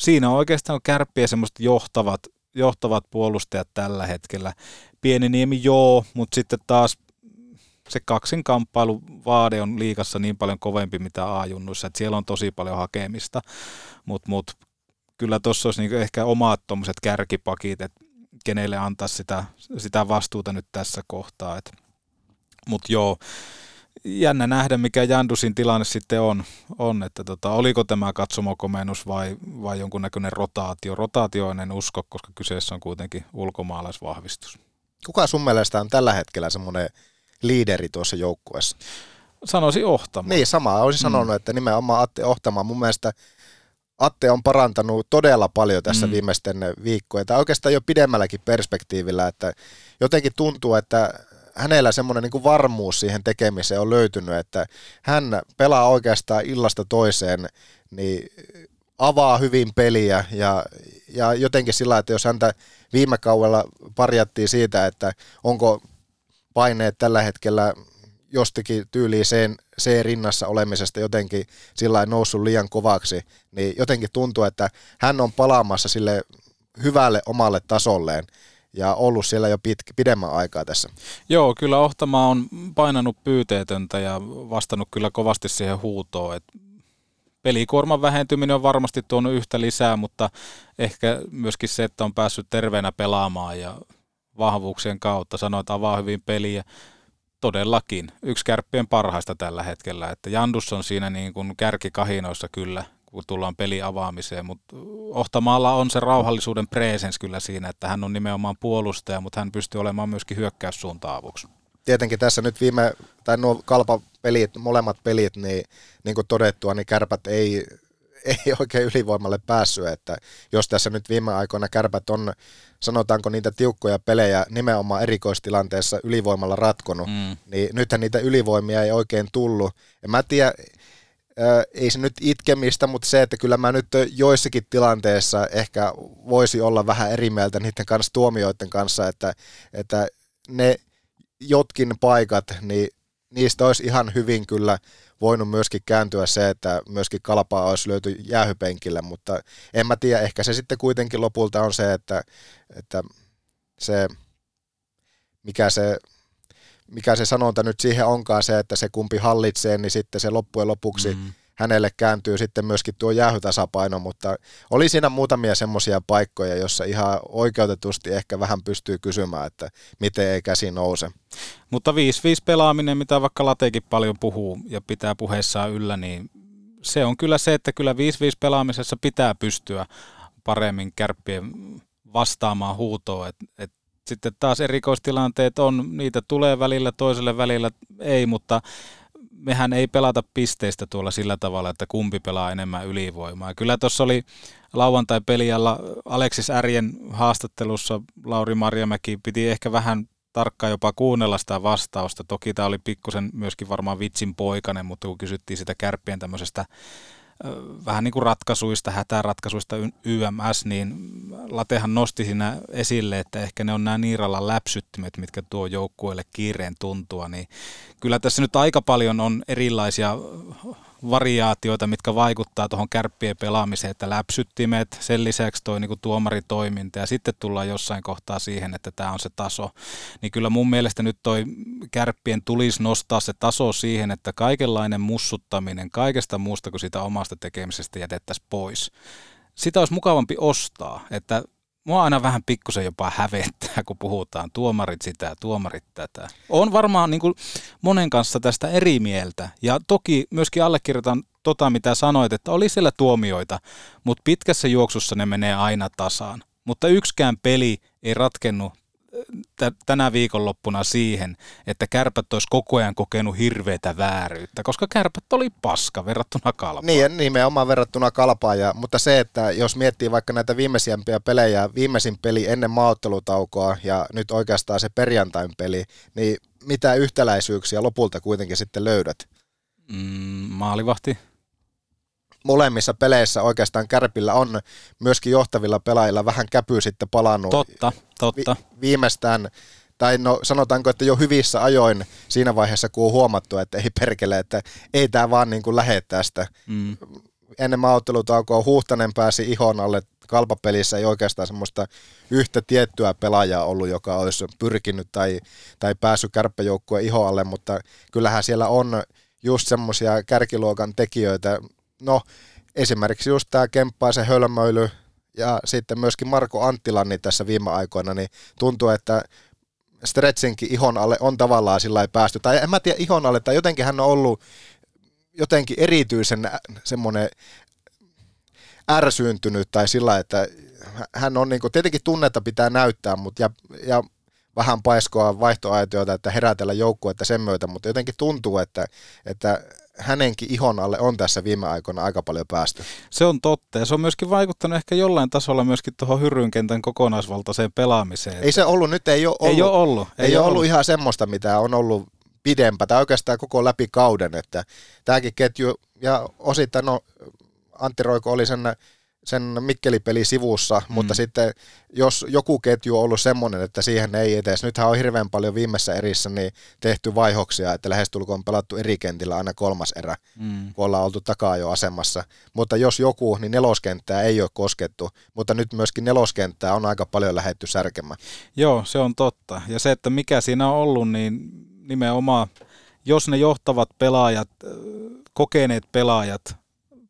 siinä on oikeastaan kärppiä semmoiset johtavat, johtavat puolustajat tällä hetkellä. Pieni niemi joo, mutta sitten taas se kaksin vaade on liikassa niin paljon kovempi mitä A-junnuissa, että siellä on tosi paljon hakemista, mutta mut, kyllä tuossa olisi niinku ehkä omat tuommoiset kärkipakit, että kenelle antaa sitä, sitä vastuuta nyt tässä kohtaa. Mutta joo, jännä nähdä, mikä Jandusin tilanne sitten on, on että tota, oliko tämä katsomokomennus vai, vai jonkunnäköinen rotaatio. Rotaatio en usko, koska kyseessä on kuitenkin ulkomaalaisvahvistus. Kuka sun mielestä on tällä hetkellä semmoinen liideri tuossa joukkueessa? Sanoisin Ohtama. Niin, sama. Olisin mm. sanonut, että nimenomaan Atte Ohtama. Mun mielestä Atte on parantanut todella paljon tässä mm. viimeisten viikkojen, tai oikeastaan jo pidemmälläkin perspektiivillä, että jotenkin tuntuu, että hänellä semmoinen niin varmuus siihen tekemiseen on löytynyt, että hän pelaa oikeastaan illasta toiseen, niin avaa hyvin peliä ja, ja jotenkin sillä, että jos häntä viime kaudella parjattiin siitä, että onko paineet tällä hetkellä jostakin tyyliin sen, se rinnassa olemisesta jotenkin sillä noussut liian kovaksi, niin jotenkin tuntuu, että hän on palaamassa sille hyvälle omalle tasolleen ja ollut siellä jo pit, pidemmän aikaa tässä. Joo, kyllä Ohtama on painanut pyyteetöntä ja vastannut kyllä kovasti siihen huutoon. Et pelikuorman vähentyminen on varmasti tuonut yhtä lisää, mutta ehkä myöskin se, että on päässyt terveenä pelaamaan ja vahvuuksien kautta sanoit, että avaa hyvin peliä todellakin yksi kärppien parhaista tällä hetkellä. Että Jandus on siinä niin kuin kärkikahinoissa kyllä, kun tullaan peli avaamiseen, mutta Ohtamaalla on se rauhallisuuden presens kyllä siinä, että hän on nimenomaan puolustaja, mutta hän pystyy olemaan myöskin hyökkäyssuuntaan avuksi. Tietenkin tässä nyt viime, tai nuo kalpapelit, molemmat pelit, niin, niin kuin todettua, niin kärpät ei ei oikein ylivoimalle päässyt, että jos tässä nyt viime aikoina kärpät on, sanotaanko niitä tiukkoja pelejä nimenomaan erikoistilanteessa ylivoimalla ratkonut, mm. niin nythän niitä ylivoimia ei oikein tullut. En mä tiedä, ei se nyt itkemistä, mutta se, että kyllä mä nyt joissakin tilanteissa ehkä voisi olla vähän eri mieltä niiden kanssa tuomioiden kanssa, että, että ne jotkin paikat, niin niistä olisi ihan hyvin kyllä voinut myöskin kääntyä se, että myöskin kalpaa olisi löyty jäähypenkille, mutta en mä tiedä, ehkä se sitten kuitenkin lopulta on se, että, että se, mikä se, mikä se sanonta nyt siihen onkaan se, että se kumpi hallitsee, niin sitten se loppujen lopuksi mm hänelle kääntyy sitten myöskin tuo jäähytasapaino, mutta oli siinä muutamia semmoisia paikkoja, jossa ihan oikeutetusti ehkä vähän pystyy kysymään, että miten ei käsi nouse. Mutta 5-5 pelaaminen, mitä vaikka Latekin paljon puhuu ja pitää puheessaan yllä, niin se on kyllä se, että kyllä 5-5 pelaamisessa pitää pystyä paremmin kärppien vastaamaan huutoon, että et sitten taas erikoistilanteet on, niitä tulee välillä, toiselle välillä ei, mutta mehän ei pelata pisteistä tuolla sillä tavalla, että kumpi pelaa enemmän ylivoimaa. Kyllä tuossa oli lauantai-pelialla Aleksis Ärjen haastattelussa Lauri Marjamäki piti ehkä vähän tarkkaan jopa kuunnella sitä vastausta. Toki tämä oli pikkusen myöskin varmaan vitsin poikainen, mutta kun kysyttiin sitä kärppien tämmöisestä vähän niin kuin ratkaisuista, hätäratkaisuista YMS, niin Latehan nosti siinä esille, että ehkä ne on nämä Niiralan läpsyttimet, mitkä tuo joukkueelle kiireen tuntua, niin kyllä tässä nyt aika paljon on erilaisia variaatioita, mitkä vaikuttaa tuohon kärppien pelaamiseen, että läpsyttimet, sen lisäksi tuo niin tuomaritoiminta ja sitten tullaan jossain kohtaa siihen, että tämä on se taso. Niin kyllä mun mielestä nyt toi kärppien tulisi nostaa se taso siihen, että kaikenlainen mussuttaminen kaikesta muusta kuin sitä omasta tekemisestä jätettäisiin pois. Sitä olisi mukavampi ostaa, että mua aina vähän pikkusen jopa hävettää, kun puhutaan tuomarit sitä, tuomarit tätä. On varmaan niin kuin monen kanssa tästä eri mieltä. Ja toki myöskin allekirjoitan tota, mitä sanoit, että oli siellä tuomioita, mutta pitkässä juoksussa ne menee aina tasaan. Mutta yksikään peli ei ratkennut tänä viikonloppuna siihen, että kärpät olisi koko ajan kokenut hirveätä vääryyttä, koska kärpät oli paska verrattuna kalpaan. Niin, nimenomaan verrattuna kalpaan, ja, mutta se, että jos miettii vaikka näitä viimeisimpiä pelejä, viimeisin peli ennen maaottelutaukoa ja nyt oikeastaan se perjantain peli, niin mitä yhtäläisyyksiä lopulta kuitenkin sitten löydät? Mm, maalivahti molemmissa peleissä oikeastaan Kärpillä on myöskin johtavilla pelaajilla vähän käpy sitten palannut. Totta, totta. Vi- viimeistään tai no sanotaanko, että jo hyvissä ajoin siinä vaiheessa, kun on huomattu, että ei perkele, että ei tämä vaan niin kuin lähde tästä. Mm. Ennen maaottelutaukoa Huhtanen pääsi ihon alle kalpapelissä, ei oikeastaan semmoista yhtä tiettyä pelaajaa ollut, joka olisi pyrkinyt tai, tai päässyt kärppäjoukkueen ihon alle, mutta kyllähän siellä on just semmoisia kärkiluokan tekijöitä, no esimerkiksi just tämä Kemppaisen hölmöily ja sitten myöskin Marko Anttilanni tässä viime aikoina, niin tuntuu, että stretchinkin ihon alle on tavallaan sillä lailla päästy. Tai en mä tiedä ihon alle, tai jotenkin hän on ollut jotenkin erityisen semmoinen ärsyyntynyt tai sillä että hän on niin kuin, tietenkin tunnetta pitää näyttää, mutta ja, ja vähän paiskoa vaihtoaitioita, että herätellä joukkuetta sen myötä, mutta jotenkin tuntuu, että, että hänenkin ihon alle on tässä viime aikoina aika paljon päästy. Se on totta ja se on myöskin vaikuttanut ehkä jollain tasolla myöskin tuohon hyrrynkentän kokonaisvaltaiseen pelaamiseen. Ei se ollut, nyt ei ole ollut, Ei ole ollut, ei, ei ole ollut ihan semmoista, mitä on ollut pidempää, tai oikeastaan koko läpi kauden, että tämäkin ketju, ja osittain, no Antti Roiko oli sen, sen Mikkeli-peli sivussa, mm. mutta sitten jos joku ketju on ollut semmoinen, että siihen ei edes, nythän on hirveän paljon viimeisessä erissä niin tehty vaihoksia, että lähestulkoon on pelattu eri kentillä aina kolmas erä, Mm. kun ollaan oltu takaa jo asemassa. Mutta jos joku, niin neloskenttää ei ole koskettu, mutta nyt myöskin neloskenttää on aika paljon lähetty särkemään. Joo, se on totta. Ja se, että mikä siinä on ollut, niin nimenomaan, jos ne johtavat pelaajat, kokeneet pelaajat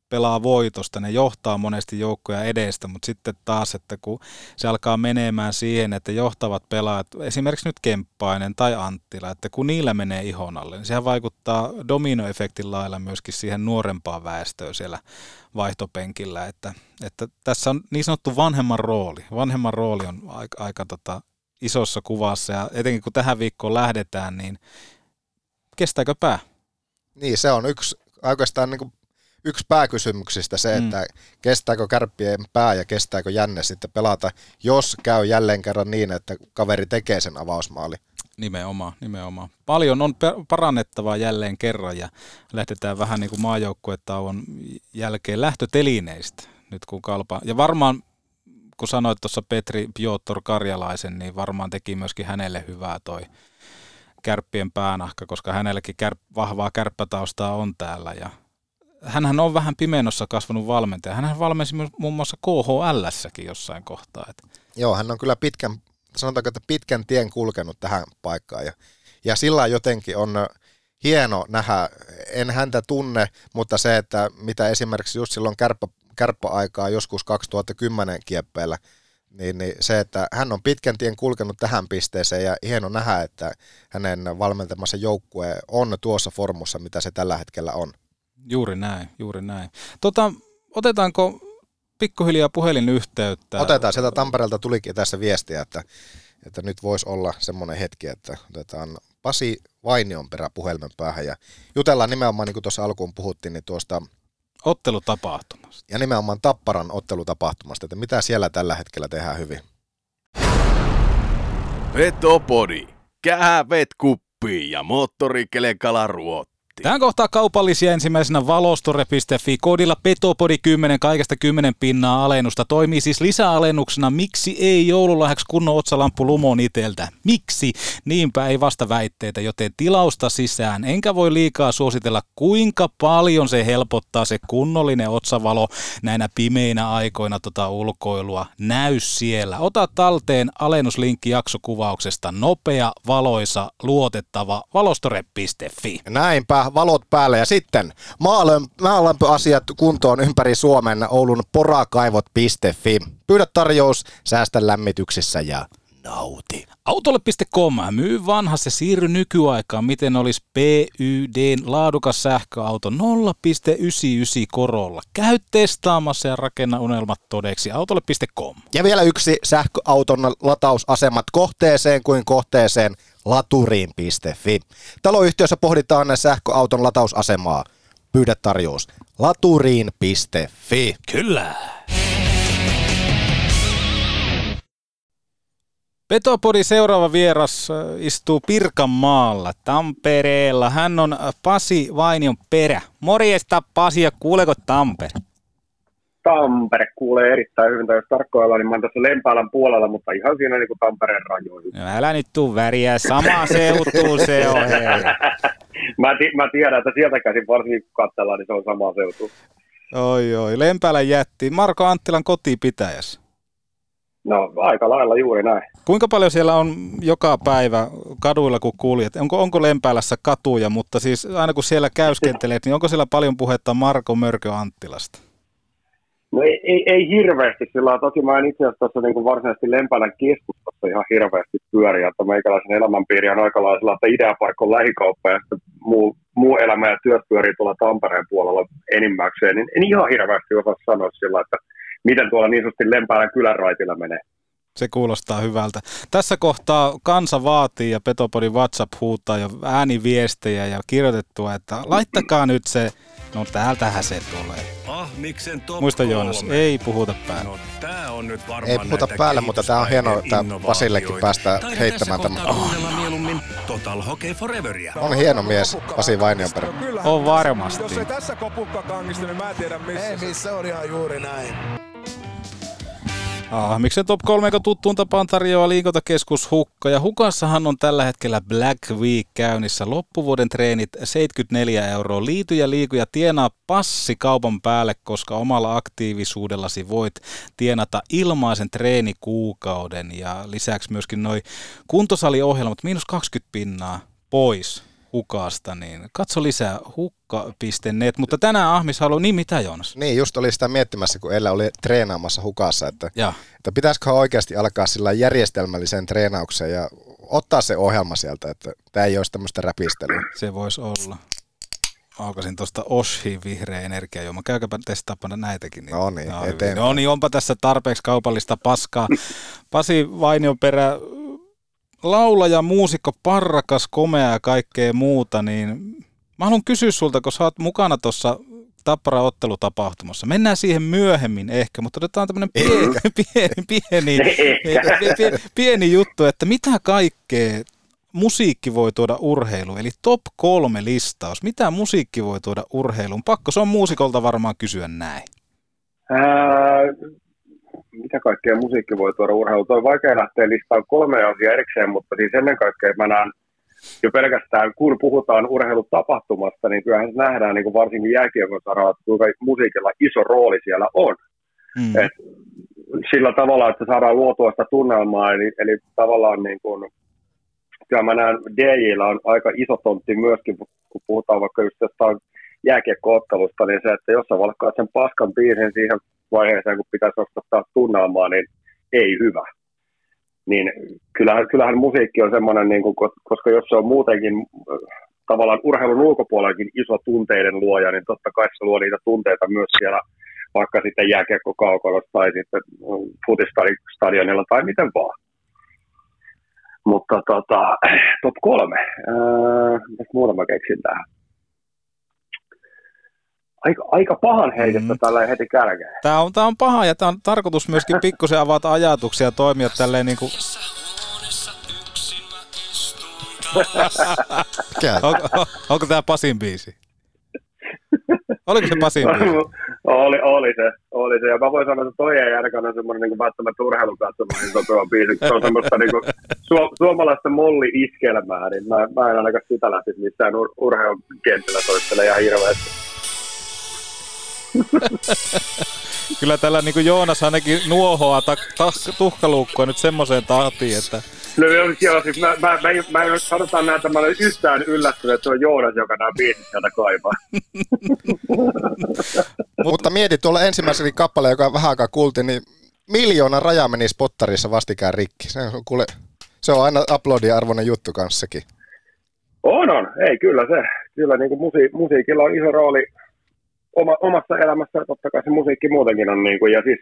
pelaa voitosta, ne johtaa monesti joukkoja edestä, mutta sitten taas, että kun se alkaa menemään siihen, että johtavat pelaajat, esimerkiksi nyt Kemppainen tai Anttila, että kun niillä menee ihon alle, niin sehän vaikuttaa dominoefektin lailla myöskin siihen nuorempaan väestöön siellä vaihtopenkillä, että, että tässä on niin sanottu vanhemman rooli. Vanhemman rooli on aika, aika tota, isossa kuvassa ja etenkin kun tähän viikkoon lähdetään, niin kestääkö pää? Niin, se on yksi oikeastaan niin kuin yksi pääkysymyksistä se, Mm. että kestääkö kärppien pää ja kestääkö jänne sitten pelata, jos käy jälleen kerran niin, että kaveri tekee sen avausmaali. Nimenomaan, nimenomaan. Paljon on parannettavaa jälleen kerran ja lähdetään vähän niin kuin maajoukkuetauon jälkeen lähtötelineistä nyt kun kalpa. Ja varmaan, kun sanoit tuossa Petri Piotr Karjalaisen, niin varmaan teki myöskin hänelle hyvää toi kärppien päänahka, koska hänellekin kär- vahvaa kärppätaustaa on täällä ja hänhän on vähän pimennossa kasvanut valmentaja. Hänhän valmensi muun muassa KHLssäkin jossain kohtaa. Et Joo, hän on kyllä pitkän, sanotaanko, että pitkän tien kulkenut tähän paikkaan ja, ja sillä jotenkin on hieno nähdä, en häntä tunne, mutta se, että mitä esimerkiksi just silloin kärppä, kärppäaikaa joskus 2010 kieppeillä, niin, niin se, että hän on pitkän tien kulkenut tähän pisteeseen ja hieno nähdä, että hänen valmentamassa joukkue on tuossa formussa, mitä se tällä hetkellä on. Juuri näin, juuri näin. Tota, otetaanko pikkuhiljaa puhelinyhteyttä? Otetaan, sieltä Tampereelta tulikin tässä viestiä, että, että nyt voisi olla semmoinen hetki, että otetaan Pasi Vainion perä puhelimen päähän ja jutellaan nimenomaan, niin kuin tuossa alkuun puhuttiin, niin tuosta Ottelutapahtumasta. ja nimenomaan Tapparan ottelutapahtumasta, että mitä siellä tällä hetkellä tehdään hyvin. Petopodi. Kähävet kuppiin ja moottorikelekala ruotti. Tähän kohtaa kaupallisia ensimmäisenä valostore.fi. Koodilla Petopodi 10 kaikesta 10 pinnaa alennusta. Toimii siis lisäalennuksena. Miksi ei joululahjaksi kunnon otsalamppu lumon iteltä? Miksi? Niinpä ei vasta väitteitä, joten tilausta sisään. Enkä voi liikaa suositella, kuinka paljon se helpottaa se kunnollinen otsavalo näinä pimeinä aikoina tota ulkoilua. Näy siellä. Ota talteen alennuslinkki jaksokuvauksesta. Nopea, valoisa, luotettava valostore.fi. Näinpä, valot päälle ja sitten maalämpö, maalämpöasiat kuntoon ympäri Suomen Oulun porakaivot.fi. Pyydä tarjous, säästä lämmityksessä ja nauti. Autolle.com myy vanhas ja siirry nykyaikaan, miten olisi PYDn laadukas sähköauto 0,99 korolla. Käy testaamassa ja rakenna unelmat todeksi. Autolle.com. Ja vielä yksi sähköauton latausasemat kohteeseen kuin kohteeseen laturiin.fi. Taloyhtiössä pohditaan sähköauton latausasemaa. Pyydä tarjous laturiin.fi. Kyllä. Petopodin seuraava vieras äh, istuu Pirkanmaalla, Tampereella. Hän on äh, Pasi Vainion perä. Morjesta Pasi ja kuuleeko Tampere? Tampere kuulee erittäin hyvin, tai jos tarkkoilla, niin mä oon tässä Lempäälän puolella, mutta ihan siinä niin kuin Tampereen rajoihin. No, älä nyt tuu väriä, sama seutu se on. Hei. Mä, ti- mä tiedän, että sieltä käsin varsinkin kun katsellaan, niin se on sama seutu. Oi oi, Lempäälän jätti. Marko Anttilan kotipitäjässä. No aika lailla juuri näin. Kuinka paljon siellä on joka päivä kaduilla, kun kuljet? Onko, onko Lempäälässä katuja, mutta siis aina kun siellä käyskenteleet, niin onko siellä paljon puhetta Marko Mörkö Anttilasta? No ei, ei, ei hirveästi, sillä toki mä en itse asiassa tuossa niin varsinaisesti Lempälän keskustassa ihan hirveästi pyöri, että meikäläisen elämänpiiri on aika lailla että Ideapark on lähikauppa ja sitten muu, muu elämä ja työt pyörii tuolla Tampereen puolella enimmäkseen, niin en ihan hirveästi osaa sanoa sillä, että miten tuolla niin sanotusti Lempälän kylänraitilla menee. Se kuulostaa hyvältä. Tässä kohtaa kansa vaatii ja Petopodin WhatsApp huutaa jo ääniviestejä ja kirjoitettua, että laittakaa nyt se, no täältähän se tulee. Ahmiksen top Muista Joonas, ei puhuta päälle. No tää on nyt varmaan Ei puhuta päälle, mutta tää on hienoa, että päästään Taida heittämään tämä. kuunnella mieluummin Total Hockey Foreveria. On hieno mies, Pasi Vainionperä. On varmasti. Jos ei tässä kopukka kangista, niin mä en tiedä missä. Ei missä on ihan juuri näin. Ah, miksen top 3, joka tuttuun tapaan tarjoaa liikuntakeskus Hukka. Ja Hukassahan on tällä hetkellä Black Week käynnissä. Loppuvuoden treenit 74 euroa. Liity ja liiku ja tienaa passi kaupan päälle, koska omalla aktiivisuudellasi voit tienata ilmaisen treenikuukauden. Ja lisäksi myöskin noi kuntosaliohjelmat, miinus 20 pinnaa pois Hukasta, niin katso lisää hukka.net. Mutta tänään Ahmis haluaa, niin mitä Joonas? Niin, just oli sitä miettimässä, kun Ella oli treenaamassa hukassa, että, Ja. että pitäisikö oikeasti alkaa sillä järjestelmälliseen treenaukseen ja ottaa se ohjelma sieltä, että tämä ei olisi tämmöistä räpistelyä. Se voisi olla. Aukasin tuosta Oshi vihreä energiajuoma. Käykääpä testaapana näitäkin. Niin. No niin, eteenpäin. No niin, onpa tässä tarpeeksi kaupallista paskaa. Pasi Vainionperä, laulaja, muusikko, parrakas, komea ja kaikkea muuta, niin mä haluan kysyä sulta, kun sä oot mukana tuossa Tappara ottelutapahtumassa. Mennään siihen myöhemmin ehkä, mutta otetaan tämmöinen pieni, pieni, pieni, pieni, pieni juttu, että mitä kaikkea musiikki voi tuoda urheiluun, eli top kolme listaus. Mitä musiikki voi tuoda urheiluun? Pakko se on muusikolta varmaan kysyä näin. Ää, mitä kaikkea musiikki voi tuoda urheilu? Toi on vaikea lähteä listaan kolme asiaa erikseen, mutta siis ennen kaikkea mä näen jo pelkästään, kun puhutaan urheilutapahtumasta, niin kyllähän se nähdään niin kuin varsinkin jääkiekon saralla, että kuinka musiikilla iso rooli siellä on. Mm. Et sillä tavalla, että saadaan luotua sitä tunnelmaa, eli, eli tavallaan niin kuin, kyllä mä näen DJillä on aika iso tontti myöskin, kun puhutaan vaikka just jostain jääkiekkoottelusta, niin se, että jos sä valkkaat sen paskan biisin siihen vaiheeseen, kun pitäisi ostattaa tunnelmaa, niin ei hyvä. Niin kyllähän, kyllähän musiikki on semmoinen, niin kuin, koska jos se on muutenkin äh, tavallaan urheilun ulkopuolellakin iso tunteiden luoja, niin totta kai se luo niitä tunteita myös siellä vaikka sitten jääkiekkokaukalossa tai sitten mm, futistadionilla tai miten vaan. Mutta tota, top kolme. Öö, mitä muuta mä keksin tähän? Aika, aika pahan heitettä mm. tällä heti kärkeen. Tämä on, tää on paha ja tämä on tarkoitus myöskin pikkusen avata ajatuksia ja toimia tälleen niin kuin... onko, onko tämä Pasin biisi? Oliko se Pasin biisi? oli, oli, se, oli se. Ja mä voin sanoa, että toi ei ainakaan ole semmoinen niin välttämättä urheilukatsomaan sopiva biisi. Se on semmoista niin kuin, su- suomalaista molli-iskelmää, niin mä, mä en ainakaan sitä lähtisi missään ur- urheilukentällä soittele ihan hirveästi. Kyllä tällä niin Joonas ainakin nuohoa ta- ta- tuhkaluukkoa nyt semmoiseen tahtiin, että No joo, joo siis mä, mä, mä, mä, mä sanotaan näin, että mä olen yhtään yllättynyt, että se on Joonas, joka nämä biisit sieltä kaipaa. Mutta mieti tuolla ensimmäisellä kappale, joka vähän aikaa kuultiin, niin miljoona raja meni spottarissa vastikään rikki. Se on, kuule, se on aina uploadin arvoinen juttu kanssakin. On, on. Ei, kyllä se. Kyllä niin kuin musi, musiikilla on iso rooli oma, omassa elämässä. Totta kai se musiikki muutenkin on. Niin kuin, ja siis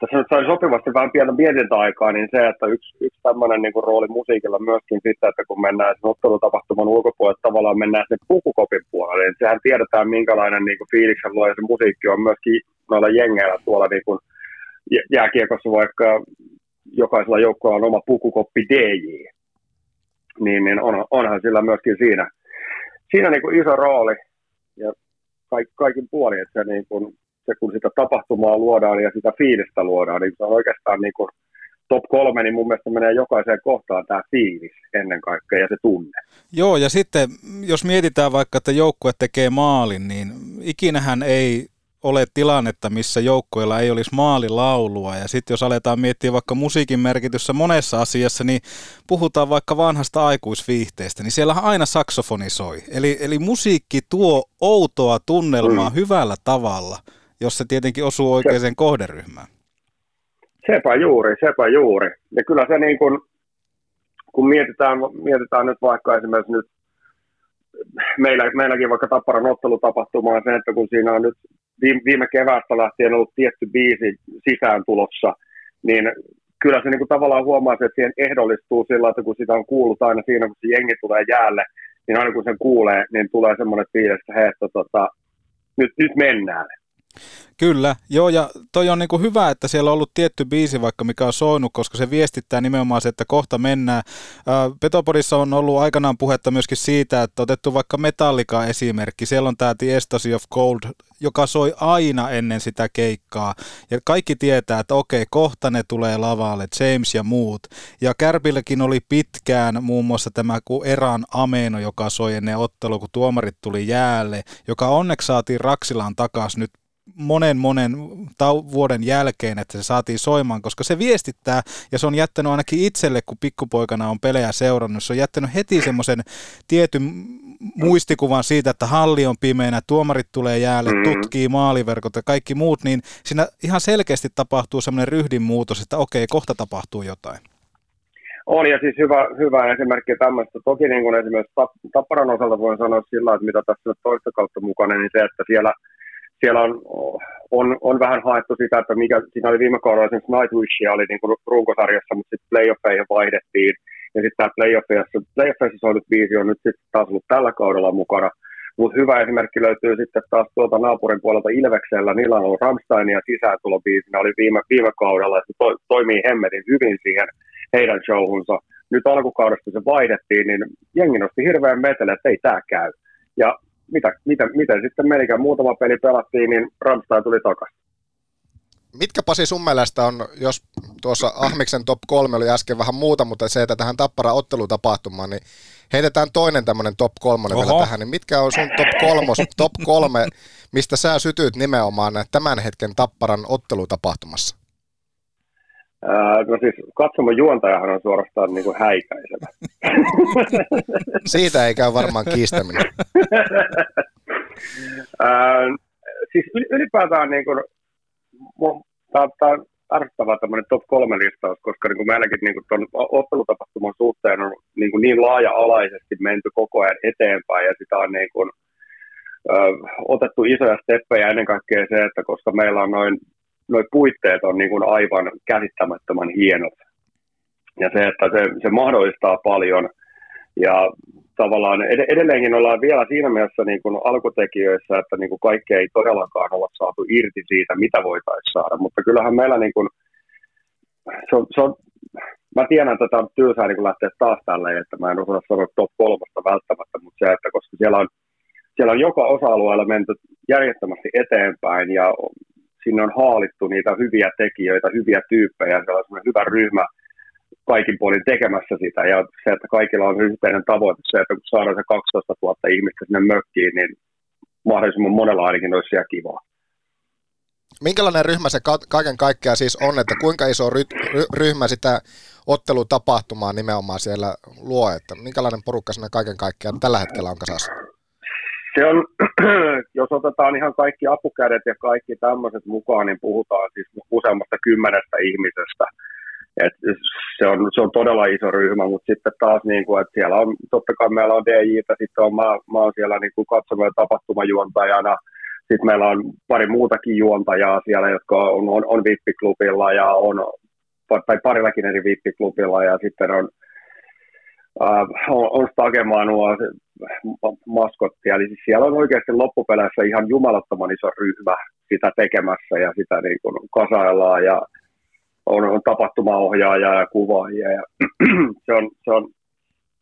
tässä nyt sai sopivasti vähän pientä mietintäaikaa, niin se, että yksi, yksi tämmöinen niin kuin rooli musiikilla myöskin sitten, että kun mennään sen ottelutapahtuman ulkopuolelle, tavallaan mennään sinne pukukopin puolelle, niin sehän tiedetään, minkälainen niin kuin luo, ja se musiikki on myöskin noilla jengeillä tuolla niin kuin jääkiekossa, vaikka jokaisella joukkoilla on oma pukukoppi DJ, niin, niin on, onhan sillä myöskin siinä, siinä niin kuin iso rooli, ja kaik, kaikin puolin, että se niin kuin, se, kun sitä tapahtumaa luodaan ja sitä fiilistä luodaan, niin se on oikeastaan niin kuin top kolme, niin mun mielestä menee jokaiseen kohtaan tämä fiilis ennen kaikkea ja se tunne. Joo, ja sitten jos mietitään vaikka, että joukkue tekee maalin, niin ikinähän ei ole tilannetta, missä joukkueella ei olisi maalilaulua. Ja sitten jos aletaan miettiä vaikka musiikin merkityssä monessa asiassa, niin puhutaan vaikka vanhasta aikuisviihteestä, niin siellähän aina saksofoni soi. Eli, eli musiikki tuo outoa tunnelmaa mm. hyvällä tavalla. jos se tietenkin osuu oikeaan kohderyhmään. Sepä juuri, sepä juuri. Ja kyllä se niin kuin, kun mietitään, mietitään nyt vaikka esimerkiksi nyt meillä, meilläkin vaikka Tapparan ottelutapahtuma on se, että kun siinä on nyt viime, keväästä lähtien ollut tietty biisi sisään tulossa, niin kyllä se niin kuin tavallaan huomaa, että siihen ehdollistuu sillä, että kun sitä on kuullut aina siinä, kun se jengi tulee jäälle, niin aina kun sen kuulee, niin tulee semmoinen fiilis, että hei, että tota, nyt, nyt mennään. Kyllä, joo ja toi on niinku hyvä, että siellä on ollut tietty biisi vaikka mikä on soinut, koska se viestittää nimenomaan se, että kohta mennään. Petopodissa on ollut aikanaan puhetta myöskin siitä, että otettu vaikka Metallica esimerkki, siellä on tämä The of Gold, joka soi aina ennen sitä keikkaa. Ja kaikki tietää, että okei, kohta ne tulee lavalle, James ja muut. Ja Kärpilläkin oli pitkään muun muassa tämä Eran Ameno, joka soi ennen ottelu, kun tuomarit tuli jäälle, joka onneksi saatiin Raksilaan takaisin nyt monen monen tau- vuoden jälkeen, että se saatiin soimaan, koska se viestittää, ja se on jättänyt ainakin itselle, kun pikkupoikana on pelejä seurannut, se on jättänyt heti semmoisen tietyn muistikuvan siitä, että halli on pimeänä, tuomarit tulee jäälle, mm. tutkii maaliverkot ja kaikki muut, niin siinä ihan selkeästi tapahtuu semmoinen ryhdin muutos, että okei, kohta tapahtuu jotain. On ja siis hyvä, hyvä esimerkki tämmöistä. Toki niin kuin esimerkiksi Tapparan osalta voin sanoa sillä, että mitä tässä toista kautta mukana, niin se, että siellä – siellä on, on, on vähän haettu sitä, että mikä, siinä oli viime kaudella esimerkiksi Nightwishia oli niin kuin runkosarjassa, mutta sitten playoffeihin vaihdettiin. Ja sitten tämä playoffeissa, playoffeissa soinut biisi on nyt sitten taas ollut tällä kaudella mukana. Mutta hyvä esimerkki löytyy sitten taas tuolta naapurin puolelta Ilveksellä. Niillä on ollut Rammstein ja sisääntulobiisinä oli viime, viime kaudella, ja se to, toimii hemmetin hyvin siihen heidän showhunsa. Nyt alkukaudesta se vaihdettiin, niin jengi nosti hirveän metelle, että ei tämä käy. Ja mitä, mitä, miten sitten menikään. Muutama peli pelattiin, niin Ramstein tuli takaisin. Mitkä Pasi sun mielestä on, jos tuossa Ahmiksen top 3 oli äsken vähän muuta, mutta se, että tähän Tappara ottelutapahtumaan, niin heitetään toinen tämmöinen top 3 vielä tähän, niin mitkä on sun top, kolmos, top kolme, mistä sä sytyt nimenomaan tämän hetken Tapparan ottelutapahtumassa? No siis katsomon juontajahan on suorastaan niin kuin häikäisevä. Siitä ei käy varmaan kiistäminen. siis ylipäätään niin kuin, tämä on tarvittava tämmöinen top kolme listaus, koska niin kuin meilläkin niin kuin tuon ottelutapahtuman suhteen on niin, kuin niin laaja-alaisesti menty koko ajan eteenpäin ja sitä on niin kuin, ö, otettu isoja steppejä ennen kaikkea se, että koska meillä on noin noi puitteet on niin kuin aivan käsittämättömän hienot. Ja se, että se, se mahdollistaa paljon. Ja tavallaan edelleenkin ollaan vielä siinä mielessä niin kuin alkutekijöissä, että niin kuin kaikkea ei todellakaan olla saatu irti siitä, mitä voitaisiin saada. Mutta kyllähän meillä niin kuin, se on, se on, mä tiedän, että tämä on tylsää niin lähteä taas tälle, että mä en osaa sanoa top kolmosta välttämättä, mutta se, että koska siellä on, siellä on joka osa-alueella menty järjettömästi eteenpäin ja sinne on haalittu niitä hyviä tekijöitä, hyviä tyyppejä, se on hyvä ryhmä kaikin puolin tekemässä sitä, ja se, että kaikilla on yhteinen tavoite, se, että kun saadaan se 12 000 ihmistä sinne mökkiin, niin mahdollisimman monella ainakin olisi siellä kivaa. Minkälainen ryhmä se kaiken kaikkiaan siis on, että kuinka iso ry- ryhmä sitä ottelutapahtumaa nimenomaan siellä luo, että minkälainen porukka siinä kaiken kaikkiaan tällä hetkellä on kasassa? Se on, jos otetaan ihan kaikki apukädet ja kaikki tämmöiset mukaan, niin puhutaan siis useammasta kymmenestä ihmisestä. Et se, on, se on todella iso ryhmä, mutta sitten taas niin kuin, että siellä on, totta kai meillä on DJ, sitten on, mä, mä oon siellä niin kuin ja tapahtumajuontajana, sitten meillä on pari muutakin juontajaa siellä, jotka on, on, on VIP-klubilla ja on, tai parillakin eri VIP-klubilla ja sitten on, äh, on, on Stagemanua, maskottia. Eli siis siellä on oikeasti loppupeleissä ihan jumalattoman iso ryhmä sitä tekemässä ja sitä niin kuin kasaillaan ja on, on tapahtumaohjaajia ja kuvaajia. Ja se, on, se, on,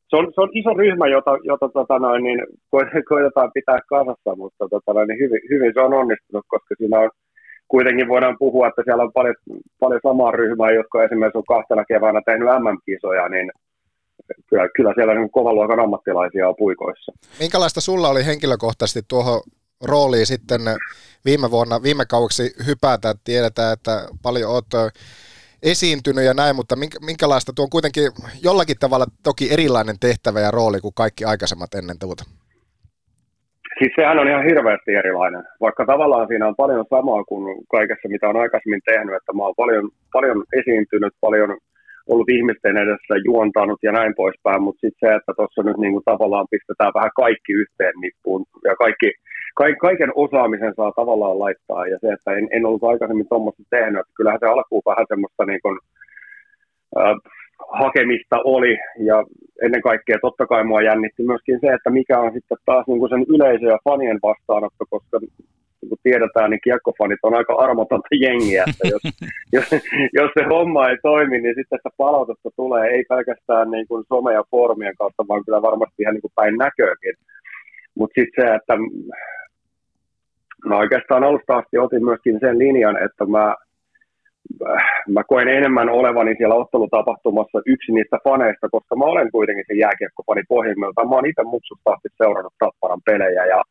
se, on, se on iso ryhmä, jota, jota tota noin, niin koitetaan pitää kasassa, mutta tota noin, niin hyvin, hyvin se on onnistunut, koska siinä on kuitenkin voidaan puhua, että siellä on paljon, paljon samaa ryhmää, jotka esimerkiksi on kahtena keväänä tehnyt MM-kisoja, niin kyllä, kyllä siellä niin kovan luokan ammattilaisia on puikoissa. Minkälaista sulla oli henkilökohtaisesti tuohon rooliin sitten viime vuonna, viime kaueksi hypätä? Tiedetään, että paljon olet esiintynyt ja näin, mutta minkälaista tuo on kuitenkin jollakin tavalla toki erilainen tehtävä ja rooli kuin kaikki aikaisemmat ennen tuota? Siis sehän on ihan hirveästi erilainen, vaikka tavallaan siinä on paljon samaa kuin kaikessa, mitä on aikaisemmin tehnyt, että mä oon paljon, paljon esiintynyt, paljon ollut ihmisten edessä juontanut ja näin poispäin, mutta sitten se, että tuossa nyt niin kuin tavallaan pistetään vähän kaikki yhteen nippuun ja kaikki, kaiken osaamisen saa tavallaan laittaa ja se, että en, en ollut aikaisemmin tuommoista tehnyt, että kyllähän se alkuun vähän semmoista niin kuin, äh, hakemista oli ja ennen kaikkea totta kai mua jännitti myöskin se, että mikä on sitten taas niin kuin sen yleisö ja fanien vastaanotto, koska niin kuin tiedetään, niin kiekkofanit on aika armotonta jengiä, että jos, jos, jos se homma ei toimi, niin sitten sitä palautetta tulee ei pelkästään niin kuin some- ja foorumien kautta, vaan kyllä varmasti ihan niin kuin päin näköäkin. Mutta sitten se, että mä oikeastaan alusta asti otin myöskin sen linjan, että mä mä koen enemmän olevani siellä ottelutapahtumassa yksi niistä faneista, koska mä olen kuitenkin se jääkiekkofani pohjimmiltaan. Mä oon itse muksusta asti seurannut Tapparan pelejä ja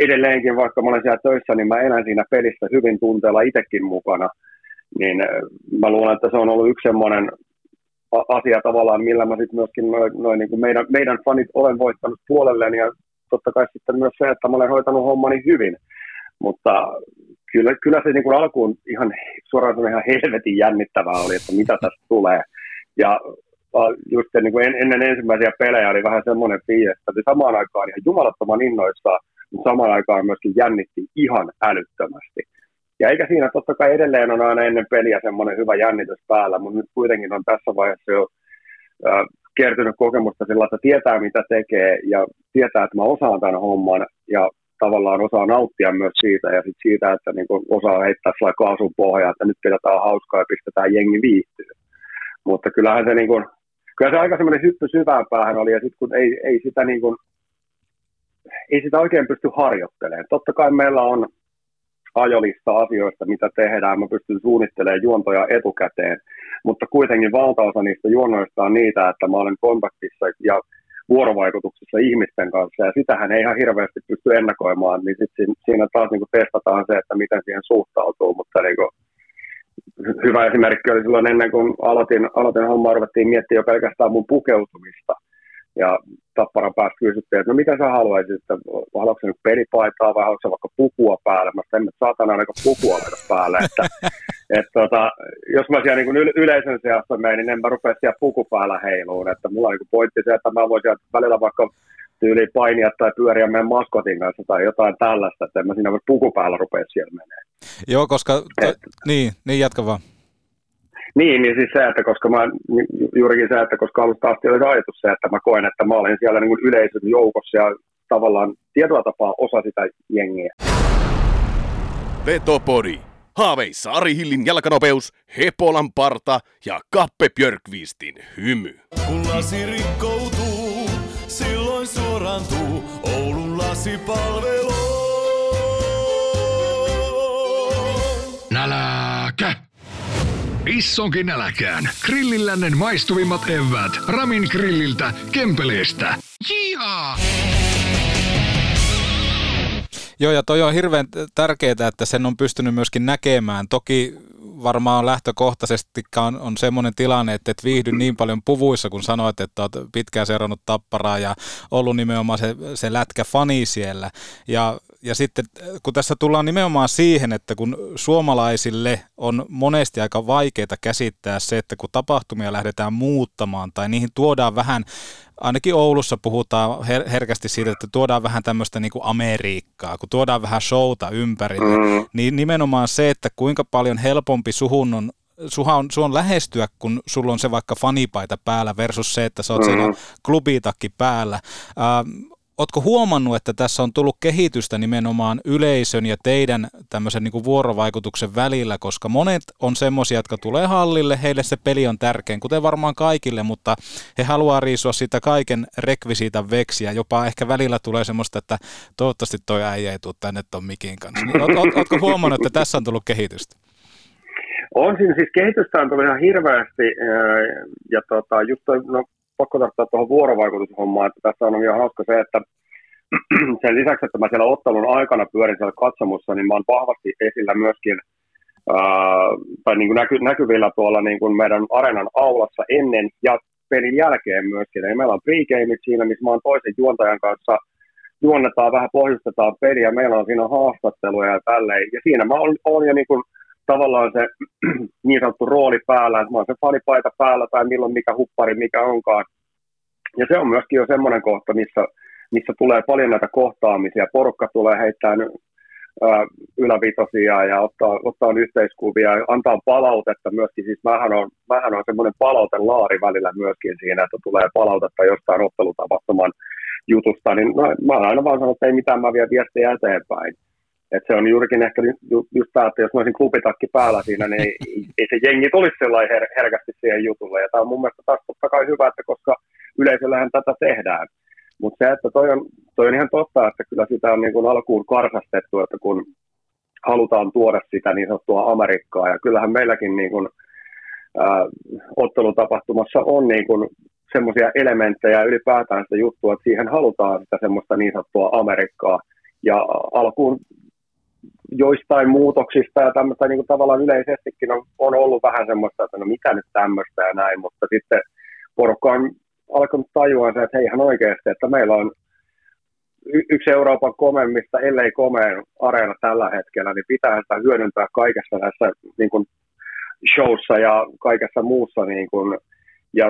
edelleenkin, vaikka mä olen siellä töissä, niin mä elän siinä pelissä hyvin tunteella itsekin mukana. Niin mä luulen, että se on ollut yksi semmoinen asia tavallaan, millä mä sitten myöskin noin, noin niin kuin meidän, meidän fanit olen voittanut puolelleen ja totta kai sitten myös se, että mä olen hoitanut hommani hyvin. Mutta kyllä, kyllä se niin kuin alkuun ihan suoraan ihan helvetin jännittävää oli, että mitä tästä tulee. Ja just niin kuin ennen ensimmäisiä pelejä oli vähän semmoinen fiilis, että samaan aikaan ihan jumalattoman innoissaan, mutta samaan aikaan myöskin jännitti ihan älyttömästi. Ja eikä siinä totta kai edelleen on aina ennen peliä semmoinen hyvä jännitys päällä, mutta nyt kuitenkin on tässä vaiheessa jo kertynyt kokemusta sillä, että tietää mitä tekee ja tietää, että mä osaan tämän homman ja tavallaan osaa nauttia myös siitä ja sit siitä, että niin osaa heittää sellainen kaasun pohjaa, että nyt pidetään hauskaa ja pistetään jengi viihtyä. Mutta kyllähän se, niin kuin, kyllä se aika semmoinen hyppy syvään päähän oli ja sitten kun ei, ei sitä niin kuin, ei sitä oikein pysty harjoittelemaan. Totta kai meillä on ajolista asioista, mitä tehdään. Mä pystyn suunnittelemaan juontoja etukäteen, mutta kuitenkin valtaosa niistä juonnoista on niitä, että mä olen kontaktissa ja vuorovaikutuksessa ihmisten kanssa, ja sitähän ei ihan hirveästi pysty ennakoimaan, niin sit siinä taas niin testataan se, että miten siihen suhtautuu, mutta niin kuin, hyvä esimerkki oli silloin ennen kuin aloitin, aloitin hommaa, ruvettiin miettiä jo pelkästään mun pukeutumista, ja Tapparan päästä kysyttiin, että no mitä sä haluaisit, että haluatko nyt pelipaitaa vai haluatko vaikka pukua päälle? Mä sanoin, että saatana aika pukua laita päälle. Että, että tota, jos mä siellä niin yleisön seassa menen, niin en mä rupea siellä puku päällä heiluun. Että mulla on niin pointti se, että mä voisin välillä vaikka tyyli painia tai pyöriä meidän maskotin kanssa tai jotain tällaista, että en mä siinä puku päällä rupea siellä menee. Joo, koska, to, niin, niin jatka vaan. Niin, niin siis se, että koska mä, juurikin se, että koska alusta asti oli ajatus se, että mä koen, että mä olen siellä niin yleisön joukossa ja tavallaan tietyllä tapaa osa sitä jengiä. Vetopodi. Haaveissa Ari Hillin jalkanopeus, Hepolan parta ja Kappe Björkvistin hymy. Kun lasi rikkoutuu, silloin suorantuu Oulun lasipalvelu. Issonkin nälkään. Grillillännen maistuvimmat evät. Ramin grilliltä, Kempeleestä. Jihaa! Joo, ja toi on hirveän tärkeää, että sen on pystynyt myöskin näkemään. Toki varmaan lähtökohtaisesti on, on semmoinen tilanne, että et viihdy niin paljon puvuissa, kun sanoit, että olet pitkään seurannut tapparaa ja ollut nimenomaan se, se lätkä fani siellä. Ja ja sitten kun tässä tullaan nimenomaan siihen, että kun suomalaisille on monesti aika vaikeaa käsittää se, että kun tapahtumia lähdetään muuttamaan tai niihin tuodaan vähän, ainakin Oulussa puhutaan her- herkästi siitä, että tuodaan vähän tämmöistä niin kuin Amerikkaa, kun tuodaan vähän showta ympärille, mm. niin nimenomaan se, että kuinka paljon helpompi suhun on suha on, sun on lähestyä, kun sulla on se vaikka fanipaita päällä versus se, että sä oot mm. siinä klubitakki päällä. Ähm, Oletko huomannut, että tässä on tullut kehitystä nimenomaan yleisön ja teidän tämmöisen niin vuorovaikutuksen välillä, koska monet on semmoisia, jotka tulee hallille, heille se peli on tärkein, kuten varmaan kaikille, mutta he haluaa riisua sitä kaiken rekvisiitan veksiä, jopa ehkä välillä tulee semmoista, että toivottavasti toi äijä ei tule tänne ton mikin kanssa. Niin, oot, oot, huomannut, että tässä on tullut kehitystä? On siinä siis kehitystä on tullut ihan hirveästi ja tota, just toi, no, pakko tarttua tuohon vuorovaikutushommaan, että tässä on ihan hauska se, että sen lisäksi, että mä siellä ottelun aikana pyörin siellä katsomussa, niin mä oon vahvasti esillä myöskin ää, tai niin kuin näky, näkyvillä tuolla niin kuin meidän areenan aulassa ennen ja pelin jälkeen myöskin. Eli meillä on pregameit siinä, missä mä oon toisen juontajan kanssa juonnetaan vähän, pohjustetaan peliä, meillä on siinä haastatteluja ja tälleen. Ja siinä mä olen, olen jo niin kuin, tavallaan se niin sanottu rooli päällä, että mä oon se fanipaita päällä tai milloin mikä huppari, mikä onkaan. Ja se on myöskin jo semmoinen kohta, missä, missä tulee paljon näitä kohtaamisia. Porukka tulee heittää ylävitosia ja ottaa, ottaa yhteiskuvia ja antaa palautetta myöskin. Siis mähän on, mähän on semmoinen palautelaari välillä myöskin siinä, että tulee palautetta jostain ottelutapahtuman jutusta, niin no, mä aina vaan sanonut, että ei mitään, mä vien viestiä eteenpäin. Et se on juurikin ehkä ju, just tämä, että jos mä olisin klubitakki päällä siinä, niin ei, ei se jengi tulisi sellainen her, herkästi siihen jutulle. Ja tämä on mun mielestä taas totta kai hyvä, että koska yleisöllähän tätä tehdään. Mutta se, että toi on, toi on ihan totta, että kyllä sitä on niin kuin alkuun karsastettu, että kun halutaan tuoda sitä niin sanottua Amerikkaa, ja kyllähän meilläkin niin kuin, ää, ottelutapahtumassa on niin kuin semmoisia elementtejä ylipäätään sitä juttua, että siihen halutaan sitä semmoista niin sanottua Amerikkaa. Ja alkuun joistain muutoksista ja tämmöistä niin kuin tavallaan yleisestikin on, on ollut vähän semmoista, että no mitä nyt tämmöistä ja näin, mutta sitten porukka on alkanut tajua se, että hei ihan oikeasti, että meillä on yksi Euroopan komeimmista, ellei komeen areena tällä hetkellä, niin pitää sitä hyödyntää kaikessa näissä niin kuin showssa ja kaikessa muussa. Niin kuin, ja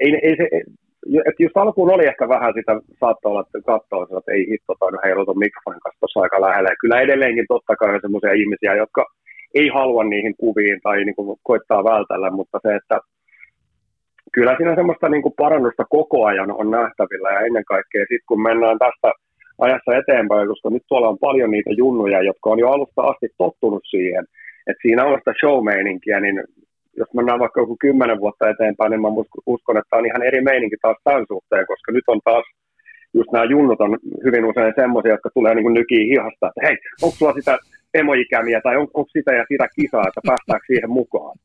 ei, ei se, että just alkuun oli ehkä vähän sitä, saattoi olla, että katsoo, että ei hitto, tai no heiluton mikrofonin kanssa tuossa aika lähellä. kyllä edelleenkin totta kai on sellaisia ihmisiä, jotka ei halua niihin kuviin tai niin kuin koittaa vältellä, mutta se, että kyllä siinä semmoista niin kuin parannusta koko ajan on nähtävillä ja ennen kaikkea sitten kun mennään tästä ajassa eteenpäin, koska nyt tuolla on paljon niitä junnuja, jotka on jo alusta asti tottunut siihen, että siinä on sitä show niin jos mennään vaikka joku kymmenen vuotta eteenpäin, niin mä uskon, että on ihan eri meininki taas tämän suhteen, koska nyt on taas just nämä junnut on hyvin usein semmoisia, jotka tulee niin nykiin hihasta, että hei, onko sulla sitä emoikämiä tai on, onko sitä ja sitä kisaa, että päästäänkö siihen mukaan.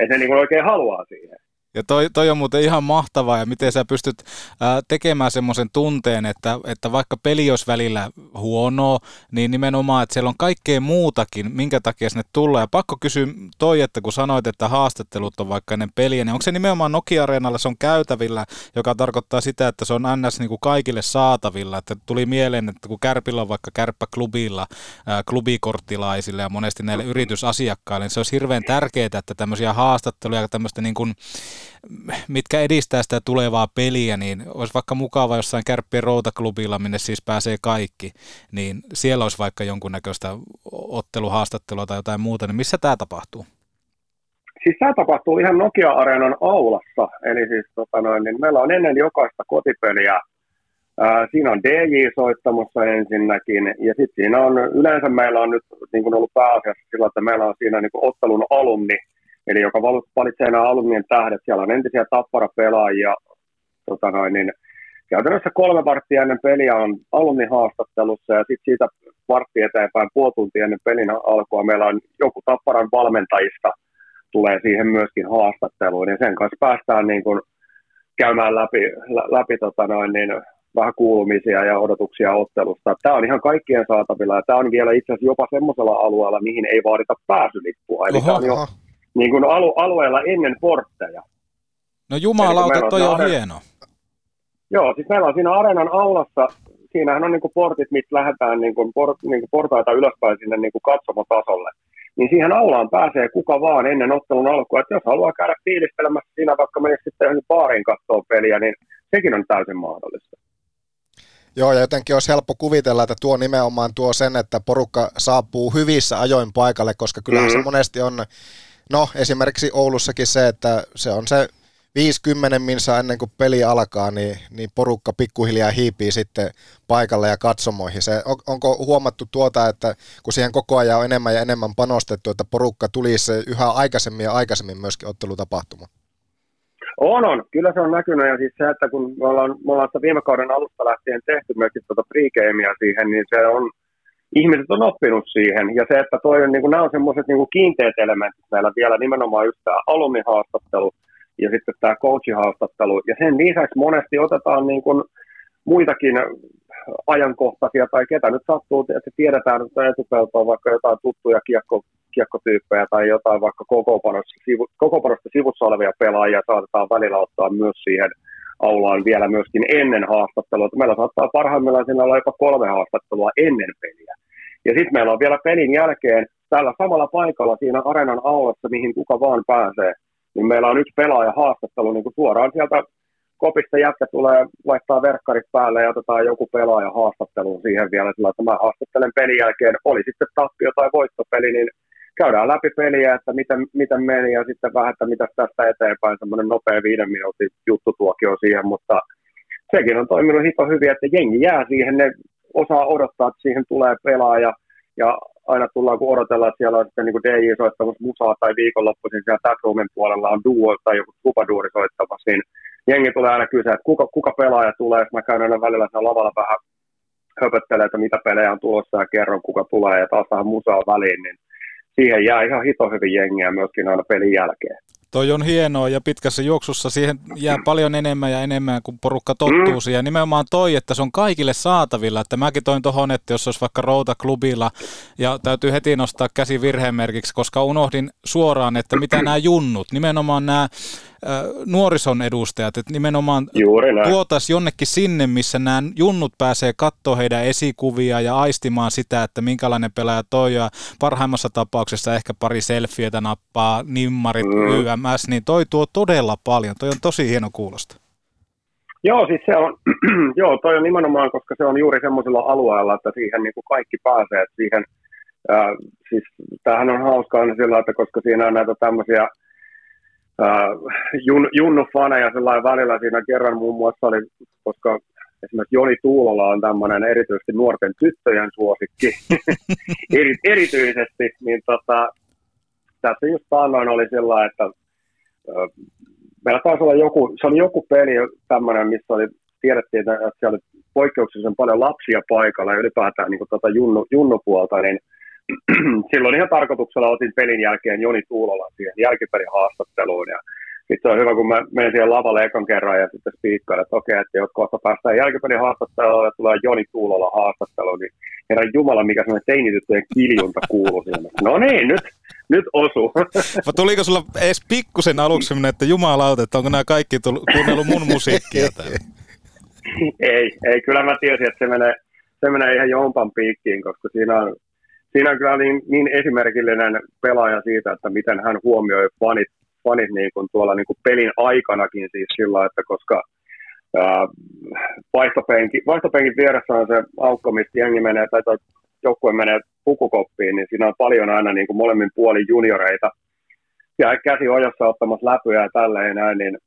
Että ne niin oikein haluaa siihen. Ja toi, toi on muuten ihan mahtavaa ja miten sä pystyt ää, tekemään semmoisen tunteen, että, että vaikka peli olisi välillä huonoa, niin nimenomaan, että siellä on kaikkea muutakin, minkä takia sinne tulee. Ja pakko kysyä toi, että kun sanoit, että haastattelut on vaikka ennen peliä, niin onko se nimenomaan Nokia-areenalla, se on käytävillä, joka tarkoittaa sitä, että se on ns. Niin kuin kaikille saatavilla. Että tuli mieleen, että kun Kärpillä on vaikka kärppäklubilla, ää, klubikorttilaisille ja monesti näille yritysasiakkaille, niin se olisi hirveän tärkeää, että tämmöisiä haastatteluja ja tämmöistä niin kuin mitkä edistää sitä tulevaa peliä, niin olisi vaikka mukava jossain kärppien routaklubilla, minne siis pääsee kaikki, niin siellä olisi vaikka jonkunnäköistä otteluhaastattelua tai jotain muuta, niin missä tämä tapahtuu? Siis tämä tapahtuu ihan Nokia-areenan aulassa, eli siis tota noin, niin meillä on ennen jokaista kotipeliä siinä on DJ soittamassa ensinnäkin, ja sitten siinä on, yleensä meillä on nyt niin kuin ollut pääasiassa sillä, että meillä on siinä niin kuin ottelun alumni, eli joka valitsee nämä alumnien tähdet. Siellä on entisiä tappara-pelaajia. Tota noin, niin käytännössä kolme varttia ennen peliä on alumnihaastattelussa ja sitten siitä vartti eteenpäin puoli tuntia ennen pelin alkua meillä on joku tapparan valmentajista tulee siihen myöskin haastatteluun ja sen kanssa päästään niin kuin käymään läpi, läpi tota noin, niin vähän kuulumisia ja odotuksia ottelusta. Tämä on ihan kaikkien saatavilla ja tämä on vielä itse asiassa jopa semmoisella alueella, mihin ei vaadita pääsylippua. Eli oho, tämä on jo niin kuin alu, alueella ennen portteja. No jumalauta, toi on, on hieno. Joo, siis meillä on siinä areenan aulassa, siinähän on niin kuin portit, mistä lähdetään niin kuin port, niin kuin portaita ylöspäin sinne niin kuin katsomotasolle. Niin siihen aulaan pääsee kuka vaan ennen ottelun alkua. Että jos haluaa käydä fiilistelemässä siinä, vaikka menisi sitten johonkin baarin katsoa peliä, niin sekin on täysin mahdollista. Joo, ja jotenkin olisi helppo kuvitella, että tuo nimenomaan tuo sen, että porukka saapuu hyvissä ajoin paikalle, koska kyllähän mm-hmm. se monesti on No esimerkiksi Oulussakin se, että se on se 50 minsa ennen kuin peli alkaa, niin, niin porukka pikkuhiljaa hiipii sitten paikalle ja katsomoihin. Se, on, onko huomattu tuota, että kun siihen koko ajan on enemmän ja enemmän panostettu, että porukka tulisi yhä aikaisemmin ja aikaisemmin myöskin ottelutapahtuma? On, on. Kyllä se on näkynyt ja siis se, että kun me ollaan, me ollaan sitä viime kauden alusta lähtien tehty myöskin tuota pregamea siihen, niin se on ihmiset on oppinut siihen. Ja se, että toi niin kuin, nämä on semmoiset niin kiinteät elementit meillä vielä nimenomaan just tämä alumnihaastattelu ja sitten tämä coachihaastattelu. Ja sen lisäksi monesti otetaan niin kuin, muitakin ajankohtaisia tai ketä nyt sattuu, että tiedetään, että etupeltoon vaikka jotain tuttuja kiekko, kiekkotyyppejä tai jotain vaikka kokopanosta, sivu, sivussa olevia pelaajia saatetaan välillä ottaa myös siihen aulaan vielä myöskin ennen haastattelua. Että meillä saattaa parhaimmillaan siinä olla jopa kolme haastattelua ennen peliä. Ja sitten meillä on vielä pelin jälkeen tällä samalla paikalla siinä areenan aulassa, mihin kuka vaan pääsee, niin meillä on yksi pelaaja haastattelu niin kuin suoraan sieltä kopista jätkä tulee, laittaa verkkarit päälle ja otetaan joku pelaaja haastatteluun siihen vielä, sillä että mä haastattelen pelin jälkeen, oli sitten tappio tai voittopeli, niin käydään läpi peliä, että miten, miten meni ja sitten vähän, että mitä tästä eteenpäin, semmoinen nopea viiden minuutin juttutuokio siihen, mutta sekin on toiminut hito hyvin, että jengi jää siihen, ne osaa odottaa, että siihen tulee pelaaja ja aina tullaan kun odotellaan, että siellä on sitten niin DJ soittamassa musaa tai viikonloppuisin siellä Tatroomin puolella on duo tai joku tupaduuri soittamassa, niin jengi tulee aina kysyä, että kuka, kuka pelaaja tulee, mä käyn aina välillä siellä lavalla vähän höpöttelee, että mitä pelejä on tulossa ja kerron kuka tulee ja taas vähän musaa väliin, niin siihen jää ihan hito hyvin jengiä myöskin aina pelin jälkeen. Toi on hienoa ja pitkässä juoksussa siihen jää paljon enemmän ja enemmän, kun porukka tottuu mm. siihen. Ja nimenomaan toi, että se on kaikille saatavilla. Että mäkin toin tuohon, että jos olisi vaikka Routa-klubilla ja täytyy heti nostaa käsi virhemerkiksi, koska unohdin suoraan, että mitä nämä junnut, nimenomaan nämä nuorison edustajat, että nimenomaan tuotaisiin jonnekin sinne, missä nämä junnut pääsee katsoa heidän esikuvia ja aistimaan sitä, että minkälainen pelaaja toi ja parhaimmassa tapauksessa ehkä pari selfietä nappaa, nimmarit, mm. YMS, niin toi tuo todella paljon. Toi on tosi hieno kuulosta. Joo, siis se on, joo, toi on nimenomaan, koska se on juuri semmoisella alueella, että siihen niin kuin kaikki pääsee, että siihen, äh, siis tämähän on hauskaa sillä, että koska siinä on näitä tämmöisiä äh, jun, junnu-faneja sellainen välillä siinä kerran muun muassa oli, koska esimerkiksi Joni Tuulola on tämmöinen erityisesti nuorten tyttöjen suosikki, Eri, erityisesti, niin tota, tässä just taannoin oli sillä että äh, meillä taisi olla joku, se oli joku peli tämmöinen, missä oli, tiedettiin, että siellä oli poikkeuksellisen paljon lapsia paikalla ja ylipäätään niin kuin tota junnu, junnupuolta, niin silloin ihan tarkoituksella otin pelin jälkeen Joni Tuulola siihen jälkipelin haastatteluun ja sitten se on hyvä, kun mä menen siihen lavalle ekan kerran ja sitten spiikkaan, että okei, että jos kohta päästään jälkipelin haastatteluun ja tulee Joni Tuulola haastattelu, niin herran Jumala, mikä semmoinen teinityttöjen kiljunta kuuluu siinä. No niin, nyt, nyt osu. Tuliko sulla edes pikkusen aluksi semmoinen, että jumalauta, että onko nämä kaikki tullut, kuunnellut mun musiikkia täällä? ei, ei, kyllä mä tiesin, että se menee, se menee ihan jompan piikkiin, koska siinä on siinä on kyllä niin, niin esimerkillinen pelaaja siitä, että miten hän huomioi fanit, fanit niin kuin tuolla niin kuin pelin aikanakin siis sillä, että koska ää, vaihtopenki, vaihtopenkin vieressä on se aukko, mistä jengi menee, tai, joukkue menee pukukoppiin, niin siinä on paljon aina niin kuin molemmin puolin junioreita ja käsi ojassa ottamassa läpyjä ja tälleen näin, niin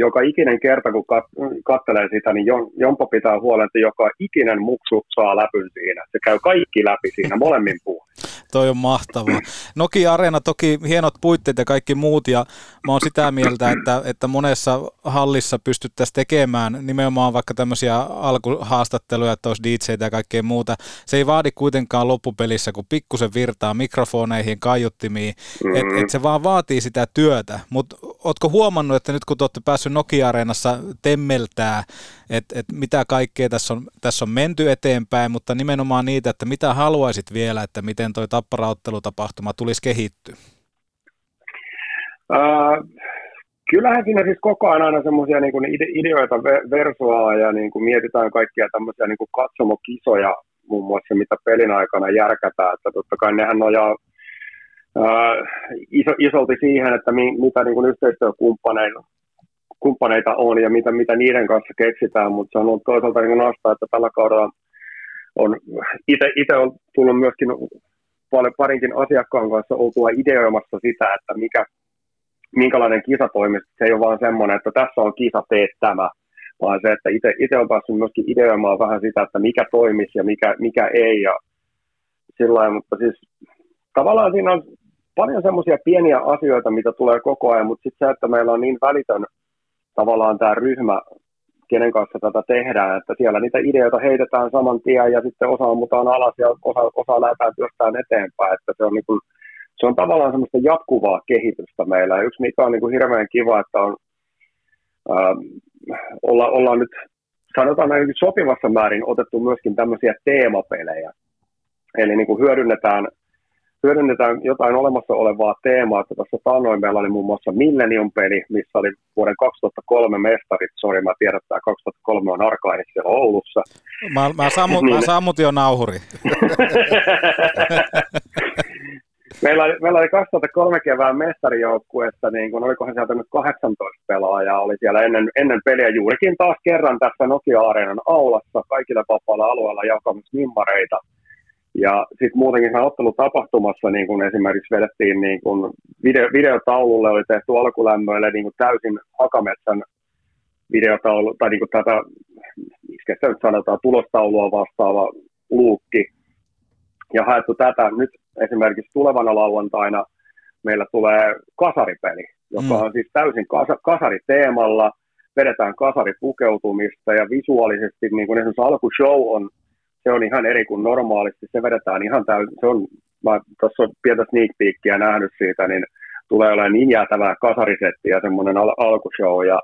joka ikinen kerta, kun kat- kattelee sitä, niin Jompo pitää huolen, että joka ikinen muksu saa läpyn siinä. Se käy kaikki läpi siinä molemmin puolin. Toi on mahtavaa. Nokia Areena toki hienot puitteet ja kaikki muut, ja mä oon sitä mieltä, että, että monessa hallissa pystyttäisiin tekemään nimenomaan vaikka tämmöisiä alkuhaastatteluja, että olisi DJtä ja kaikkea muuta. Se ei vaadi kuitenkaan loppupelissä, kun pikkusen virtaa mikrofoneihin, kaiuttimiin, mm-hmm. että et se vaan vaatii sitä työtä. Mutta ootko huomannut, että nyt kun te olette päässyt Nokia-areenassa temmeltää, että et mitä kaikkea tässä on, tässä on menty eteenpäin, mutta nimenomaan niitä, että mitä haluaisit vielä, että miten toi tapparaottelutapahtuma tulisi kehittyä? Uh, kyllähän siinä siis koko ajan aina semmoisia niin ideoita versoaa ja niin kuin mietitään kaikkia tämmöisiä niin kuin katsomokisoja muun muassa, mitä pelin aikana järkätään, että totta kai nehän nojaa uh, iso, isolti siihen, että mi, mitä niin kuin yhteistyökumppaneita kumppaneita on ja mitä, mitä niiden kanssa keksitään, mutta se on ollut toisaalta niin nasta, että tällä kaudella on itse on tullut myöskin paljon parinkin asiakkaan kanssa oltua ideoimassa sitä, että mikä, minkälainen kisa toimisi. Se ei ole vaan semmoinen, että tässä on kisa, teet tämä, vaan se, että itse on päässyt myöskin ideoimaan vähän sitä, että mikä toimisi ja mikä, mikä ei. Ja sillä mutta siis tavallaan siinä on paljon semmoisia pieniä asioita, mitä tulee koko ajan, mutta sitten se, että meillä on niin välitön tavallaan tämä ryhmä, kenen kanssa tätä tehdään, että siellä niitä ideoita heitetään saman tien ja sitten osa ammutaan alas ja osa, osa lähdetään työstään eteenpäin, että se on, niin kuin, se on tavallaan semmoista jatkuvaa kehitystä meillä. Ja yksi mikä on niin kuin hirveän kiva, että on, äh, olla, ollaan nyt sanotaan näin sopivassa määrin otettu myöskin tämmöisiä teemapelejä. Eli niin kuin hyödynnetään hyödynnetään jotain olemassa olevaa teemaa, että tuossa taannoin meillä oli muun muassa Millennium-peli, missä oli vuoden 2003 mestarit, sori mä tiedän, että 2003 on Arkainit siellä Oulussa. Mä, mä, sammut, niin. mä sammutin jo nauhuri. meillä, oli, meillä oli 2003 kevään mestarijoukkuessa, niin kun olikohan sieltä nyt 18 pelaajaa, oli siellä ennen, ennen peliä juurikin taas kerran tässä Nokia-areenan aulassa, kaikilla vapaalla alueella jakamassa nimmareita. Ja sitten muutenkin siinä ottelutapahtumassa niin kun esimerkiksi vedettiin niin kun video, videotaululle, oli tehty alkulämmöille niin kun täysin Hakametsän videotaulu, tai niin kuin tätä, miksi nyt sanotaan, tulostaulua vastaava luukki, ja haettu tätä. Nyt esimerkiksi tulevana lauantaina meillä tulee kasaripeli, joka mm. on siis täysin kasa, kasariteemalla, vedetään kasaripukeutumista ja visuaalisesti, niin kuin esimerkiksi alkushow on se on ihan eri kuin normaalisti. Se vedetään ihan täysin, se on, mä tuossa on pientä sneak peekia nähnyt siitä, niin tulee olemaan niin jäätävää kasarisetti ja semmoinen al- alkushow ja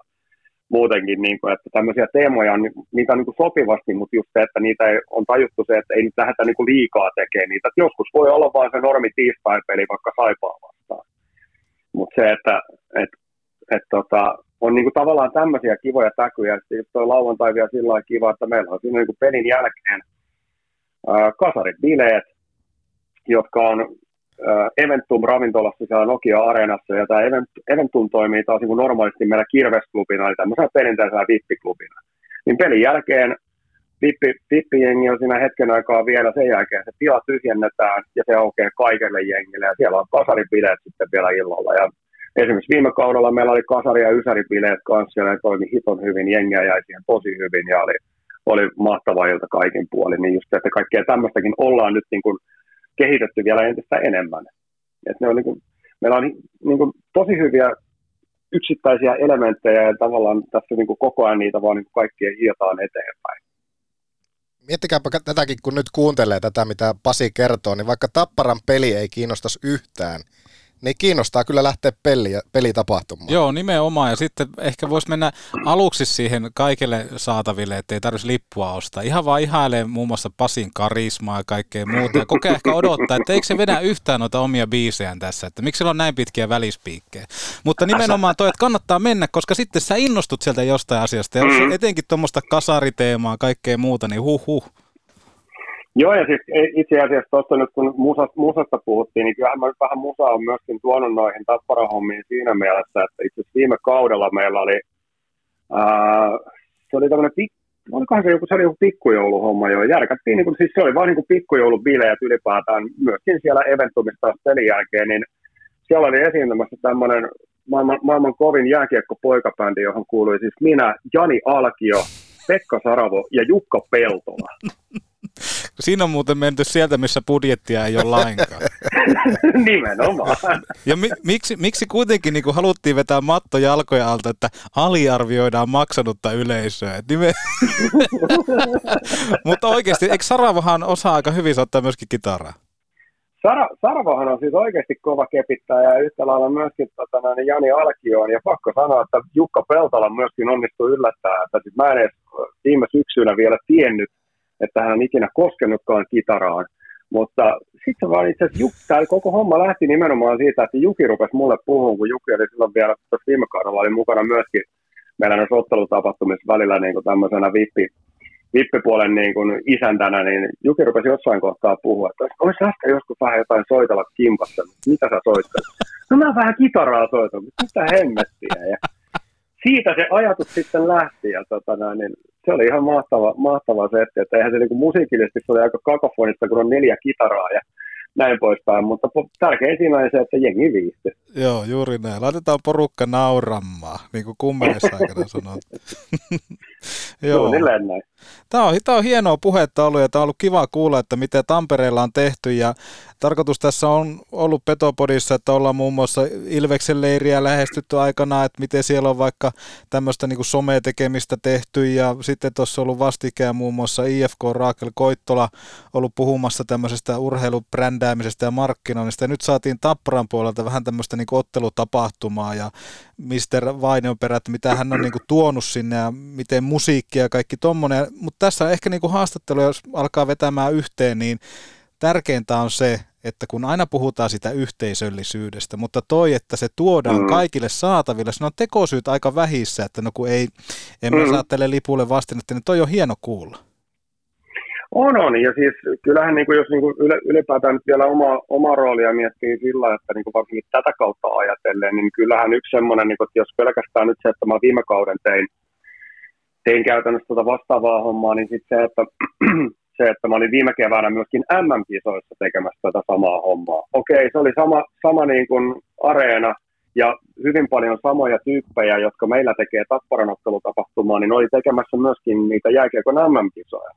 muutenkin, niin kuin, että tämmöisiä teemoja on, niitä on niin kuin sopivasti, mutta just se, että niitä ei, on tajuttu se, että ei niitä lähdetä niin kuin liikaa tekemään niitä. Että joskus voi olla vain se normi tiistai-peli vaikka saipaa vastaan. Mutta se, että et, et, tota, on niin kuin tavallaan tämmöisiä kivoja täkyjä. Sitten just toi lauantai vielä sillä kiva, että meillä on siinä niin kuin pelin jälkeen – kasarit bileet, jotka on Eventum ravintolassa siellä Nokia-areenassa, ja tämä Eventum toimii taas niin kuin normaalisti meillä Kirvesklubina, eli tämmöisenä perinteisenä vippiklubina. Niin pelin jälkeen vippi, vippijengi on siinä hetken aikaa vielä, sen jälkeen se tila tyhjennetään, ja se aukeaa kaikille jengille, ja siellä on kasaribileet sitten vielä illalla, ja Esimerkiksi viime kaudella meillä oli kasari- ja ysäribileet kanssa, ja ne toimi hiton hyvin, jengiä jäi siihen tosi hyvin, ja oli oli mahtava ilta kaikin puolin, niin just että kaikkea tämmöistäkin ollaan nyt niin kuin kehitetty vielä entistä enemmän. Et ne on niin kuin, meillä on niin kuin tosi hyviä yksittäisiä elementtejä ja tavallaan tässä niin kuin koko ajan niitä vaan niin kaikkia hiotaan eteenpäin. Miettikääpä tätäkin, kun nyt kuuntelee tätä, mitä Pasi kertoo, niin vaikka Tapparan peli ei kiinnostaisi yhtään, niin kiinnostaa kyllä lähteä peli, pelitapahtumaan. Joo, nimenomaan. Ja sitten ehkä voisi mennä aluksi siihen kaikille saataville, ettei tarvitsisi lippua ostaa. Ihan vaan ihailee muun muassa Pasin karismaa ja kaikkea muuta. Ja kokee ehkä odottaa, että eikö se vedä yhtään noita omia biisejään tässä, että miksi sillä on näin pitkiä välispiikkejä. Mutta nimenomaan toi, että kannattaa mennä, koska sitten sä innostut sieltä jostain asiasta. Ja mm. etenkin tuommoista kasariteemaa kaikkea muuta, niin huh huh. Joo, ja siis itse asiassa tuossa nyt kun musasta, musasta puhuttiin, niin kyllähän mä nyt vähän musa on myöskin tuonut noihin tapparahommiin siinä mielessä, että itse asiassa viime kaudella meillä oli, ää, se oli tämmöinen pik, olikohan se joku, se oli joku pikkujouluhomma jo, järkättiin, niin kuin, siis se oli vaan niin pikkujoulubileet ylipäätään, myöskin siellä eventumista pelin jälkeen, niin siellä oli esiintymässä tämmöinen maailman, maailman kovin jääkiekko-poikabändi, johon kuului siis minä, Jani Alkio, Pekka Saravo ja Jukka Peltola. Siinä on muuten menty sieltä, missä budjettia ei ole lainkaan. Nimenomaan. Ja mi- miksi, miksi kuitenkin niin haluttiin vetää matto jalkoja alta, että aliarvioidaan maksanutta yleisöä? Nime... Mutta oikeasti, eikö Saravahan osaa aika hyvin soittaa myöskin kitaraa? Sara, Saravahan on siis oikeasti kova kepittää ja yhtä lailla myöskin tota, niin Jani Alkioon. Ja pakko sanoa, että Jukka Peltola myöskin onnistui yllättää. Että siis mä en edes viime syksynä vielä tiennyt, että hän on ikinä koskenutkaan kitaraan. Mutta sitten vaan itse asiassa tämä koko homma lähti nimenomaan siitä, että Juki rupesi mulle puhumaan, kun Juki oli silloin vielä tuossa viime kaudella oli mukana myöskin meillä näissä ottelutapahtumissa välillä niin kuin tämmöisenä vippi, vippipuolen niin kuin isäntänä, niin Juki rupesi jossain kohtaa puhua, että olisi äsken joskus vähän jotain soitella kimpassa, mitä sä soittelet? No mä vähän kitaraa soitan, mitä hemmettiä. Ja siitä se ajatus sitten lähti ja tota, niin se oli ihan mahtava, mahtava setti, että eihän se niin kuin musiikillisesti se oli aika kakofonista, kun on neljä kitaraa ja näin poispäin, mutta tärkein siinä on se, että jengi viihtyy. Joo, juuri näin. Laitetaan porukka nauramaan, niin kuin kummelissa aikana sanottiin. Joo. näin. Tämä on, tämä on hienoa puhetta ollut ja tämä on ollut kiva kuulla, että mitä Tampereella on tehty ja tarkoitus tässä on ollut Petopodissa, että ollaan muun muassa Ilveksen leiriä lähestytty aikana, että miten siellä on vaikka tämmöistä niin sometekemistä tehty ja sitten tuossa on ollut vastikään muun muassa IFK Raakel Koittola ollut puhumassa tämmöisestä urheilubrändäämisestä ja markkinoinnista ja nyt saatiin Tapparan puolelta vähän tämmöistä niin ottelutapahtumaa ja Mr. Vainionperä, että mitä hän on niin tuonut sinne ja miten musiikkia ja kaikki tommonen, mutta tässä ehkä niin haastattelu, jos alkaa vetämään yhteen, niin tärkeintä on se, että kun aina puhutaan sitä yhteisöllisyydestä, mutta toi, että se tuodaan mm. kaikille saataville, se on tekosyyt aika vähissä, että no kun ei, en mä mm. saa tälle lipulle vastinetta, niin toi on hieno kuulla. On, on. Ja siis kyllähän niin kuin, jos niin kuin ylipäätään nyt vielä oma, oma roolia miettii sillä, että niin kuin varsinkin tätä kautta ajatellen, niin kyllähän yksi semmoinen, niin kuin, että jos pelkästään nyt se, että mä viime kauden tein, tein käytännössä tuota vastaavaa hommaa, niin sitten se, että se, että mä olin viime keväänä myöskin MM-kisoissa tekemässä tätä samaa hommaa. Okei, se oli sama, sama niin kuin areena ja hyvin paljon samoja tyyppejä, jotka meillä tekee tapparanottelutapahtumaa, niin oli tekemässä myöskin niitä jääkiekon MM-kisoja.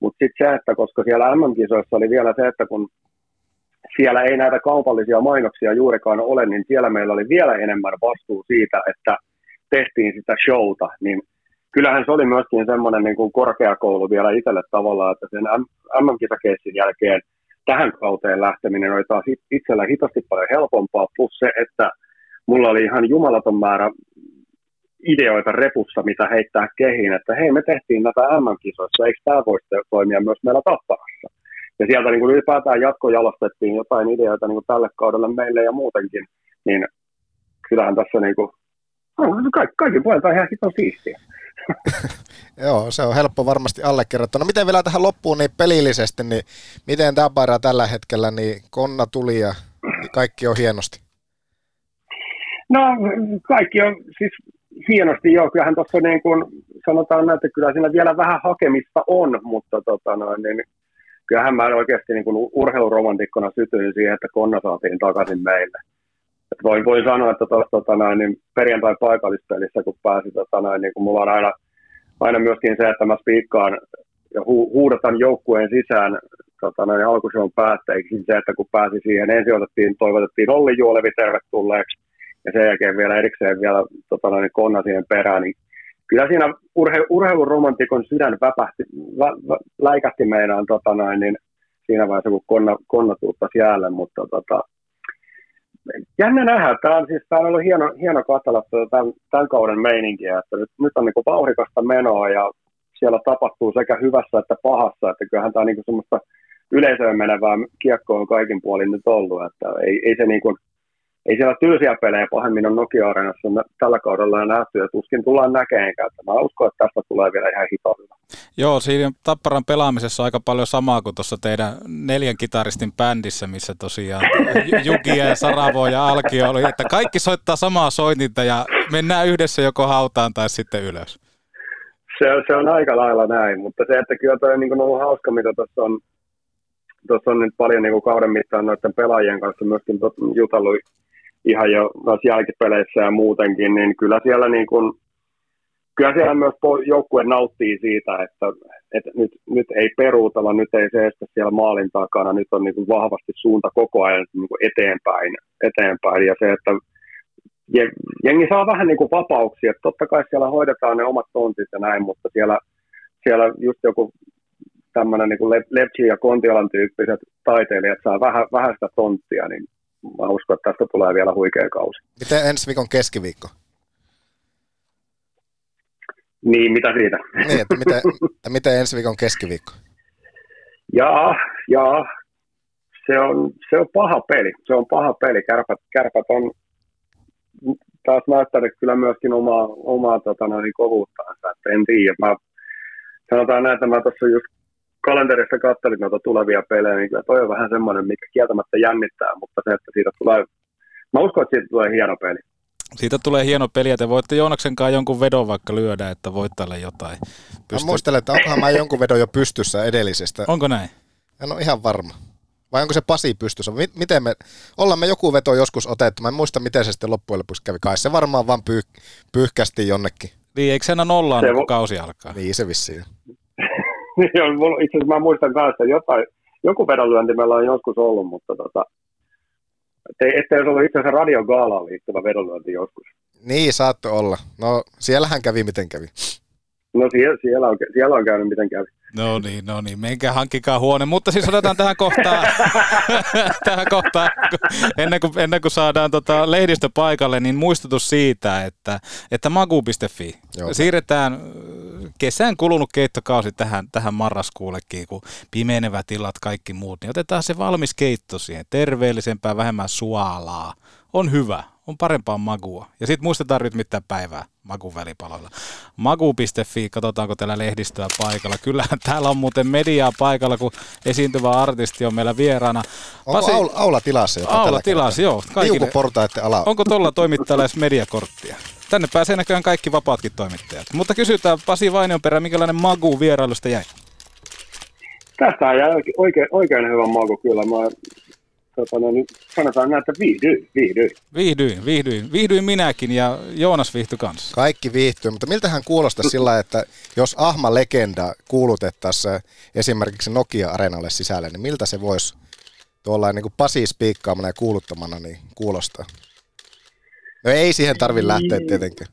Mutta sitten se, että koska siellä MM-kisoissa oli vielä se, että kun siellä ei näitä kaupallisia mainoksia juurikaan ole, niin siellä meillä oli vielä enemmän vastuu siitä, että tehtiin sitä showta, niin kyllähän se oli myöskin semmoinen niin kuin korkeakoulu vielä itselle tavallaan, että sen MM-kisakeissin jälkeen tähän kauteen lähteminen oli taas itsellä hitosti paljon helpompaa, plus se, että mulla oli ihan jumalaton määrä ideoita repussa, mitä heittää kehiin, että hei, me tehtiin näitä MM-kisoissa, eikö tämä voisi toimia myös meillä Tapparassa? Ja sieltä niin kuin ylipäätään jatkojalostettiin jotain ideoita niin kuin tälle kaudelle meille ja muutenkin, niin kyllähän tässä niin kuin, no, kaikki, kaikki puolelta ihan hiton siistiä. Joo, se on helppo varmasti allekirjoittaa. No miten vielä tähän loppuun niin pelillisesti, niin miten Tapara tällä hetkellä, niin konna tuli ja kaikki on hienosti? No kaikki on siis hienosti joo, kyllähän tuossa niin kuin sanotaan näin, että kyllä siinä vielä vähän hakemista on, mutta tota noin, niin kyllähän mä oikeasti niin kuin urheiluromantikkona sytyin siihen, että Konna saatiin takaisin meille. Et voin, sanoa, että tuossa tota noin, niin perjantai paikallispelissä, kun pääsi, tota noin, niin kun mulla on aina, aina myöskin se, että mä spiikkaan ja hu, huudatan joukkueen sisään tota noin, alkushown päätteeksi se, että kun pääsi siihen, ensin otettiin, toivotettiin Olli Juolevi tervetulleeksi, ja sen jälkeen vielä erikseen vielä tota noin, konna siihen perään, niin kyllä siinä urhe, urheiluromantikon sydän väpähti, vä, vä, läikähti meidän tota noin, niin siinä vaiheessa, kun konna, konna jäälle, mutta tota, jännä nähdä. Tämä on, siis, tämä on ollut hieno, hieno katsella tämän, tämän kauden meininkiä, että nyt, nyt on niin vauhdikasta menoa ja siellä tapahtuu sekä hyvässä että pahassa, että kyllähän tämä on niin semmoista yleisöön menevää kiekkoa on kaikin puolin nyt ollut, että ei, ei se niin kuin, ei siellä tylsiä pelejä pahemmin on Nokia-areenassa tällä kaudella nähty ja tuskin tullaan näkemään. Mä uskon, että tästä tulee vielä ihan hitoilla. Joo, siinä Tapparan pelaamisessa aika paljon samaa kuin tuossa teidän neljän kitaristin bändissä, missä tosiaan Jukia ja Saravo ja Alkio oli, että kaikki soittaa samaa soitinta ja mennään yhdessä joko hautaan tai sitten ylös. Se, se on aika lailla näin, mutta se, että kyllä toi on niin ollut hauska, mitä tuossa on, tuossa on nyt paljon niin kuin kauden mittaan noiden pelaajien kanssa myöskin jutellut ihan jo noissa jälkipeleissä ja muutenkin, niin kyllä siellä, niin kuin, kyllä siellä myös joukkue nauttii siitä, että, että nyt, nyt ei peruutella, nyt ei seistä siellä maalin takana, nyt on niin kuin vahvasti suunta koko ajan niin kuin eteenpäin, eteenpäin. Ja se, että jengi saa vähän niin kuin vapauksia, että totta kai siellä hoidetaan ne omat tontit ja näin, mutta siellä, siellä just joku tämmöinen niin Lepsi ja Kontialan tyyppiset taiteilijat saa vähän, vähän sitä tonttia, niin mä uskon, että tästä tulee vielä huikea kausi. Miten ensi viikon keskiviikko? Niin, mitä siitä? Niin, että miten, että miten ensi viikon keskiviikko? Jaa, jaa. Se on, se on paha peli. Se on paha peli. Kärpät, kärpät on taas näyttänyt kyllä myöskin omaa, omaa tota, kovuuttaansa. Että en tiedä. Mä, sanotaan näin, että mä tuossa just kalenterissa katselin noita tulevia pelejä, niin kyllä toi on vähän semmoinen, mikä kieltämättä jännittää, mutta se, että siitä tulee, mä uskon, että siitä tulee hieno peli. Siitä tulee hieno peli, ja te voitte Joonaksen kanssa jonkun vedon vaikka lyödä, että voittajalle jotain. Pystyy. Mä muistelen, että onkohan mä jonkun vedon jo pystyssä edellisestä. Onko näin? En ole ihan varma. Vai onko se Pasi pystyssä? Miten me, ollaan me joku veto joskus otettu, mä en muista miten se sitten loppujen lopuksi kävi. Kai se varmaan vaan pyyh, pyyhkästi jonnekin. Niin, eikö se enää nollaan, kun kausi alkaa? Niin, se vissiin. Joo, itse asiassa mä muistan kanssa, että jotain, joku vedonlyönti meillä on joskus ollut, mutta tota, ettei, ollut itse asiassa radiogaalaan liittyvä vedonlyönti joskus. Niin, saattoi olla. No, siellähän kävi miten kävi. No siellä, siellä, on, siellä on käynyt miten kävi. No niin, no niin, menkää hankkikaa huone. Mutta siis otetaan tähän kohtaan, tähän kohtaan ennen, kuin, ennen kuin saadaan tota lehdistö paikalle, niin muistutus siitä, että, että magu.fi, Joo. Siirretään kesän kulunut keittokausi tähän, tähän marraskuullekin, kun pimenevät tilat, kaikki muut, niin otetaan se valmis keitto siihen, terveellisempää, vähemmän suolaa. On hyvä, on parempaa magua. Ja sitten muistetaan rytmittää päivää Magun välipaloilla. Magu.fi, katsotaanko täällä lehdistöä paikalla. Kyllähän täällä on muuten mediaa paikalla, kun esiintyvä artisti on meillä vieraana. Onko Pasi... aula, aula tilassa jopa Aula tilassa, joo. Kaikille... ala. Onko tuolla toimittajalla edes mediakorttia? Tänne pääsee näköjään kaikki vapaatkin toimittajat. Mutta kysytään Pasi perä, minkälainen Magu vierailusta jäi? Tästä jäi oikein, oikein hyvä maku kyllä. Mä tota, no, niin sanotaan näin, että viihdyin, viihdyin. Viihdyin, viihdyin. Viihdyin minäkin ja Joonas viihtyi kanssa. Kaikki viihtyy, mutta miltähän kuulostaa sillä, että jos Ahma-legenda kuulutettaisiin esimerkiksi Nokia-areenalle sisälle, niin miltä se voisi tuolla niin kuin Pasi spiikkaamana ja kuuluttamana niin kuulostaa? No ei siihen tarvi lähteä tietenkin.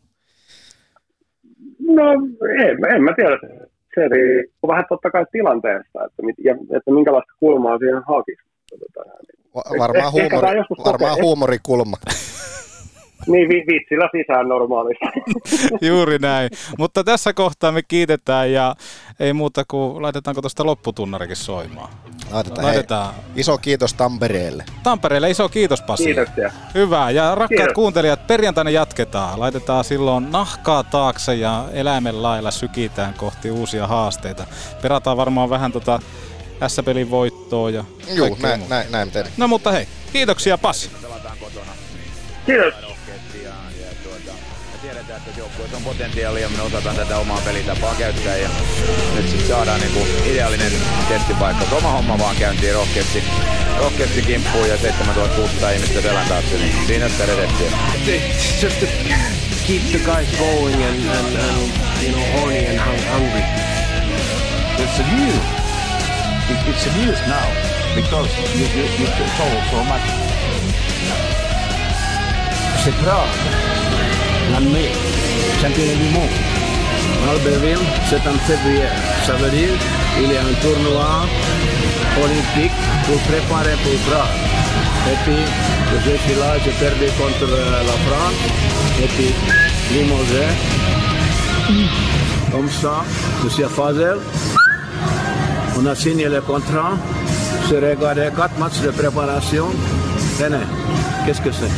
No en, en mä tiedä. Se riippuu vähän totta kai tilanteesta, että, mit, ja, että minkälaista kulmaa siihen hakisi. Tota, varmaan, huumori, varmaan huumorikulma. niin, vi- vitsillä sisään normaalisti. Juuri näin. Mutta tässä kohtaa me kiitetään ja ei muuta kuin laitetaanko tuosta lopputunnarikin soimaan. Laitetaan. Laitetaan. Hei, iso kiitos Tampereelle. Tampereelle iso kiitos Pasi. Kiitoksia. Hyvä. Ja rakkaat kiitos. kuuntelijat, perjantaina jatketaan. Laitetaan silloin nahkaa taakse ja eläimen lailla sykitään kohti uusia haasteita. Perataan varmaan vähän tota S-pelin voittoa ja Joo, näin, näin, näin teemme. No mutta hei, kiitoksia Pasi. Kiitos. tiedetään, että joukkueessa on potentiaalia, me osataan tätä omaa pelitapaa käyttää ja nyt sitten saadaan niinku ideaalinen testipaikka. Oma homma vaan käyntiin rohkeasti, rohkeasti kimppuun ja 7600 ihmistä selän taakse, niin siinä sitä redettiä. Just to keep the guys going and, and, and you know, horny and hungry. It's a new it's a news now because you, you, you so much. C'est Prague, l'année, championnat du monde. Albertville, c'est en février. Ça veut dire qu'il y a un tournoi olympique pour préparer pour Prague. Et puis, je suis là, j'ai perdu contre la France. Et puis, limogé. Comme ça, je suis à Fazel. On a signé le contrat. Se regardé quatre matchs de préparation. Tenez, qu'est-ce que c'est?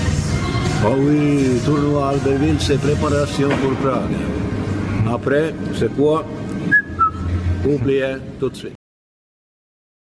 Oh oui, tournoi Albertville, c'est préparation pour Prague. Après, c'est quoi? Oubliez tout de suite.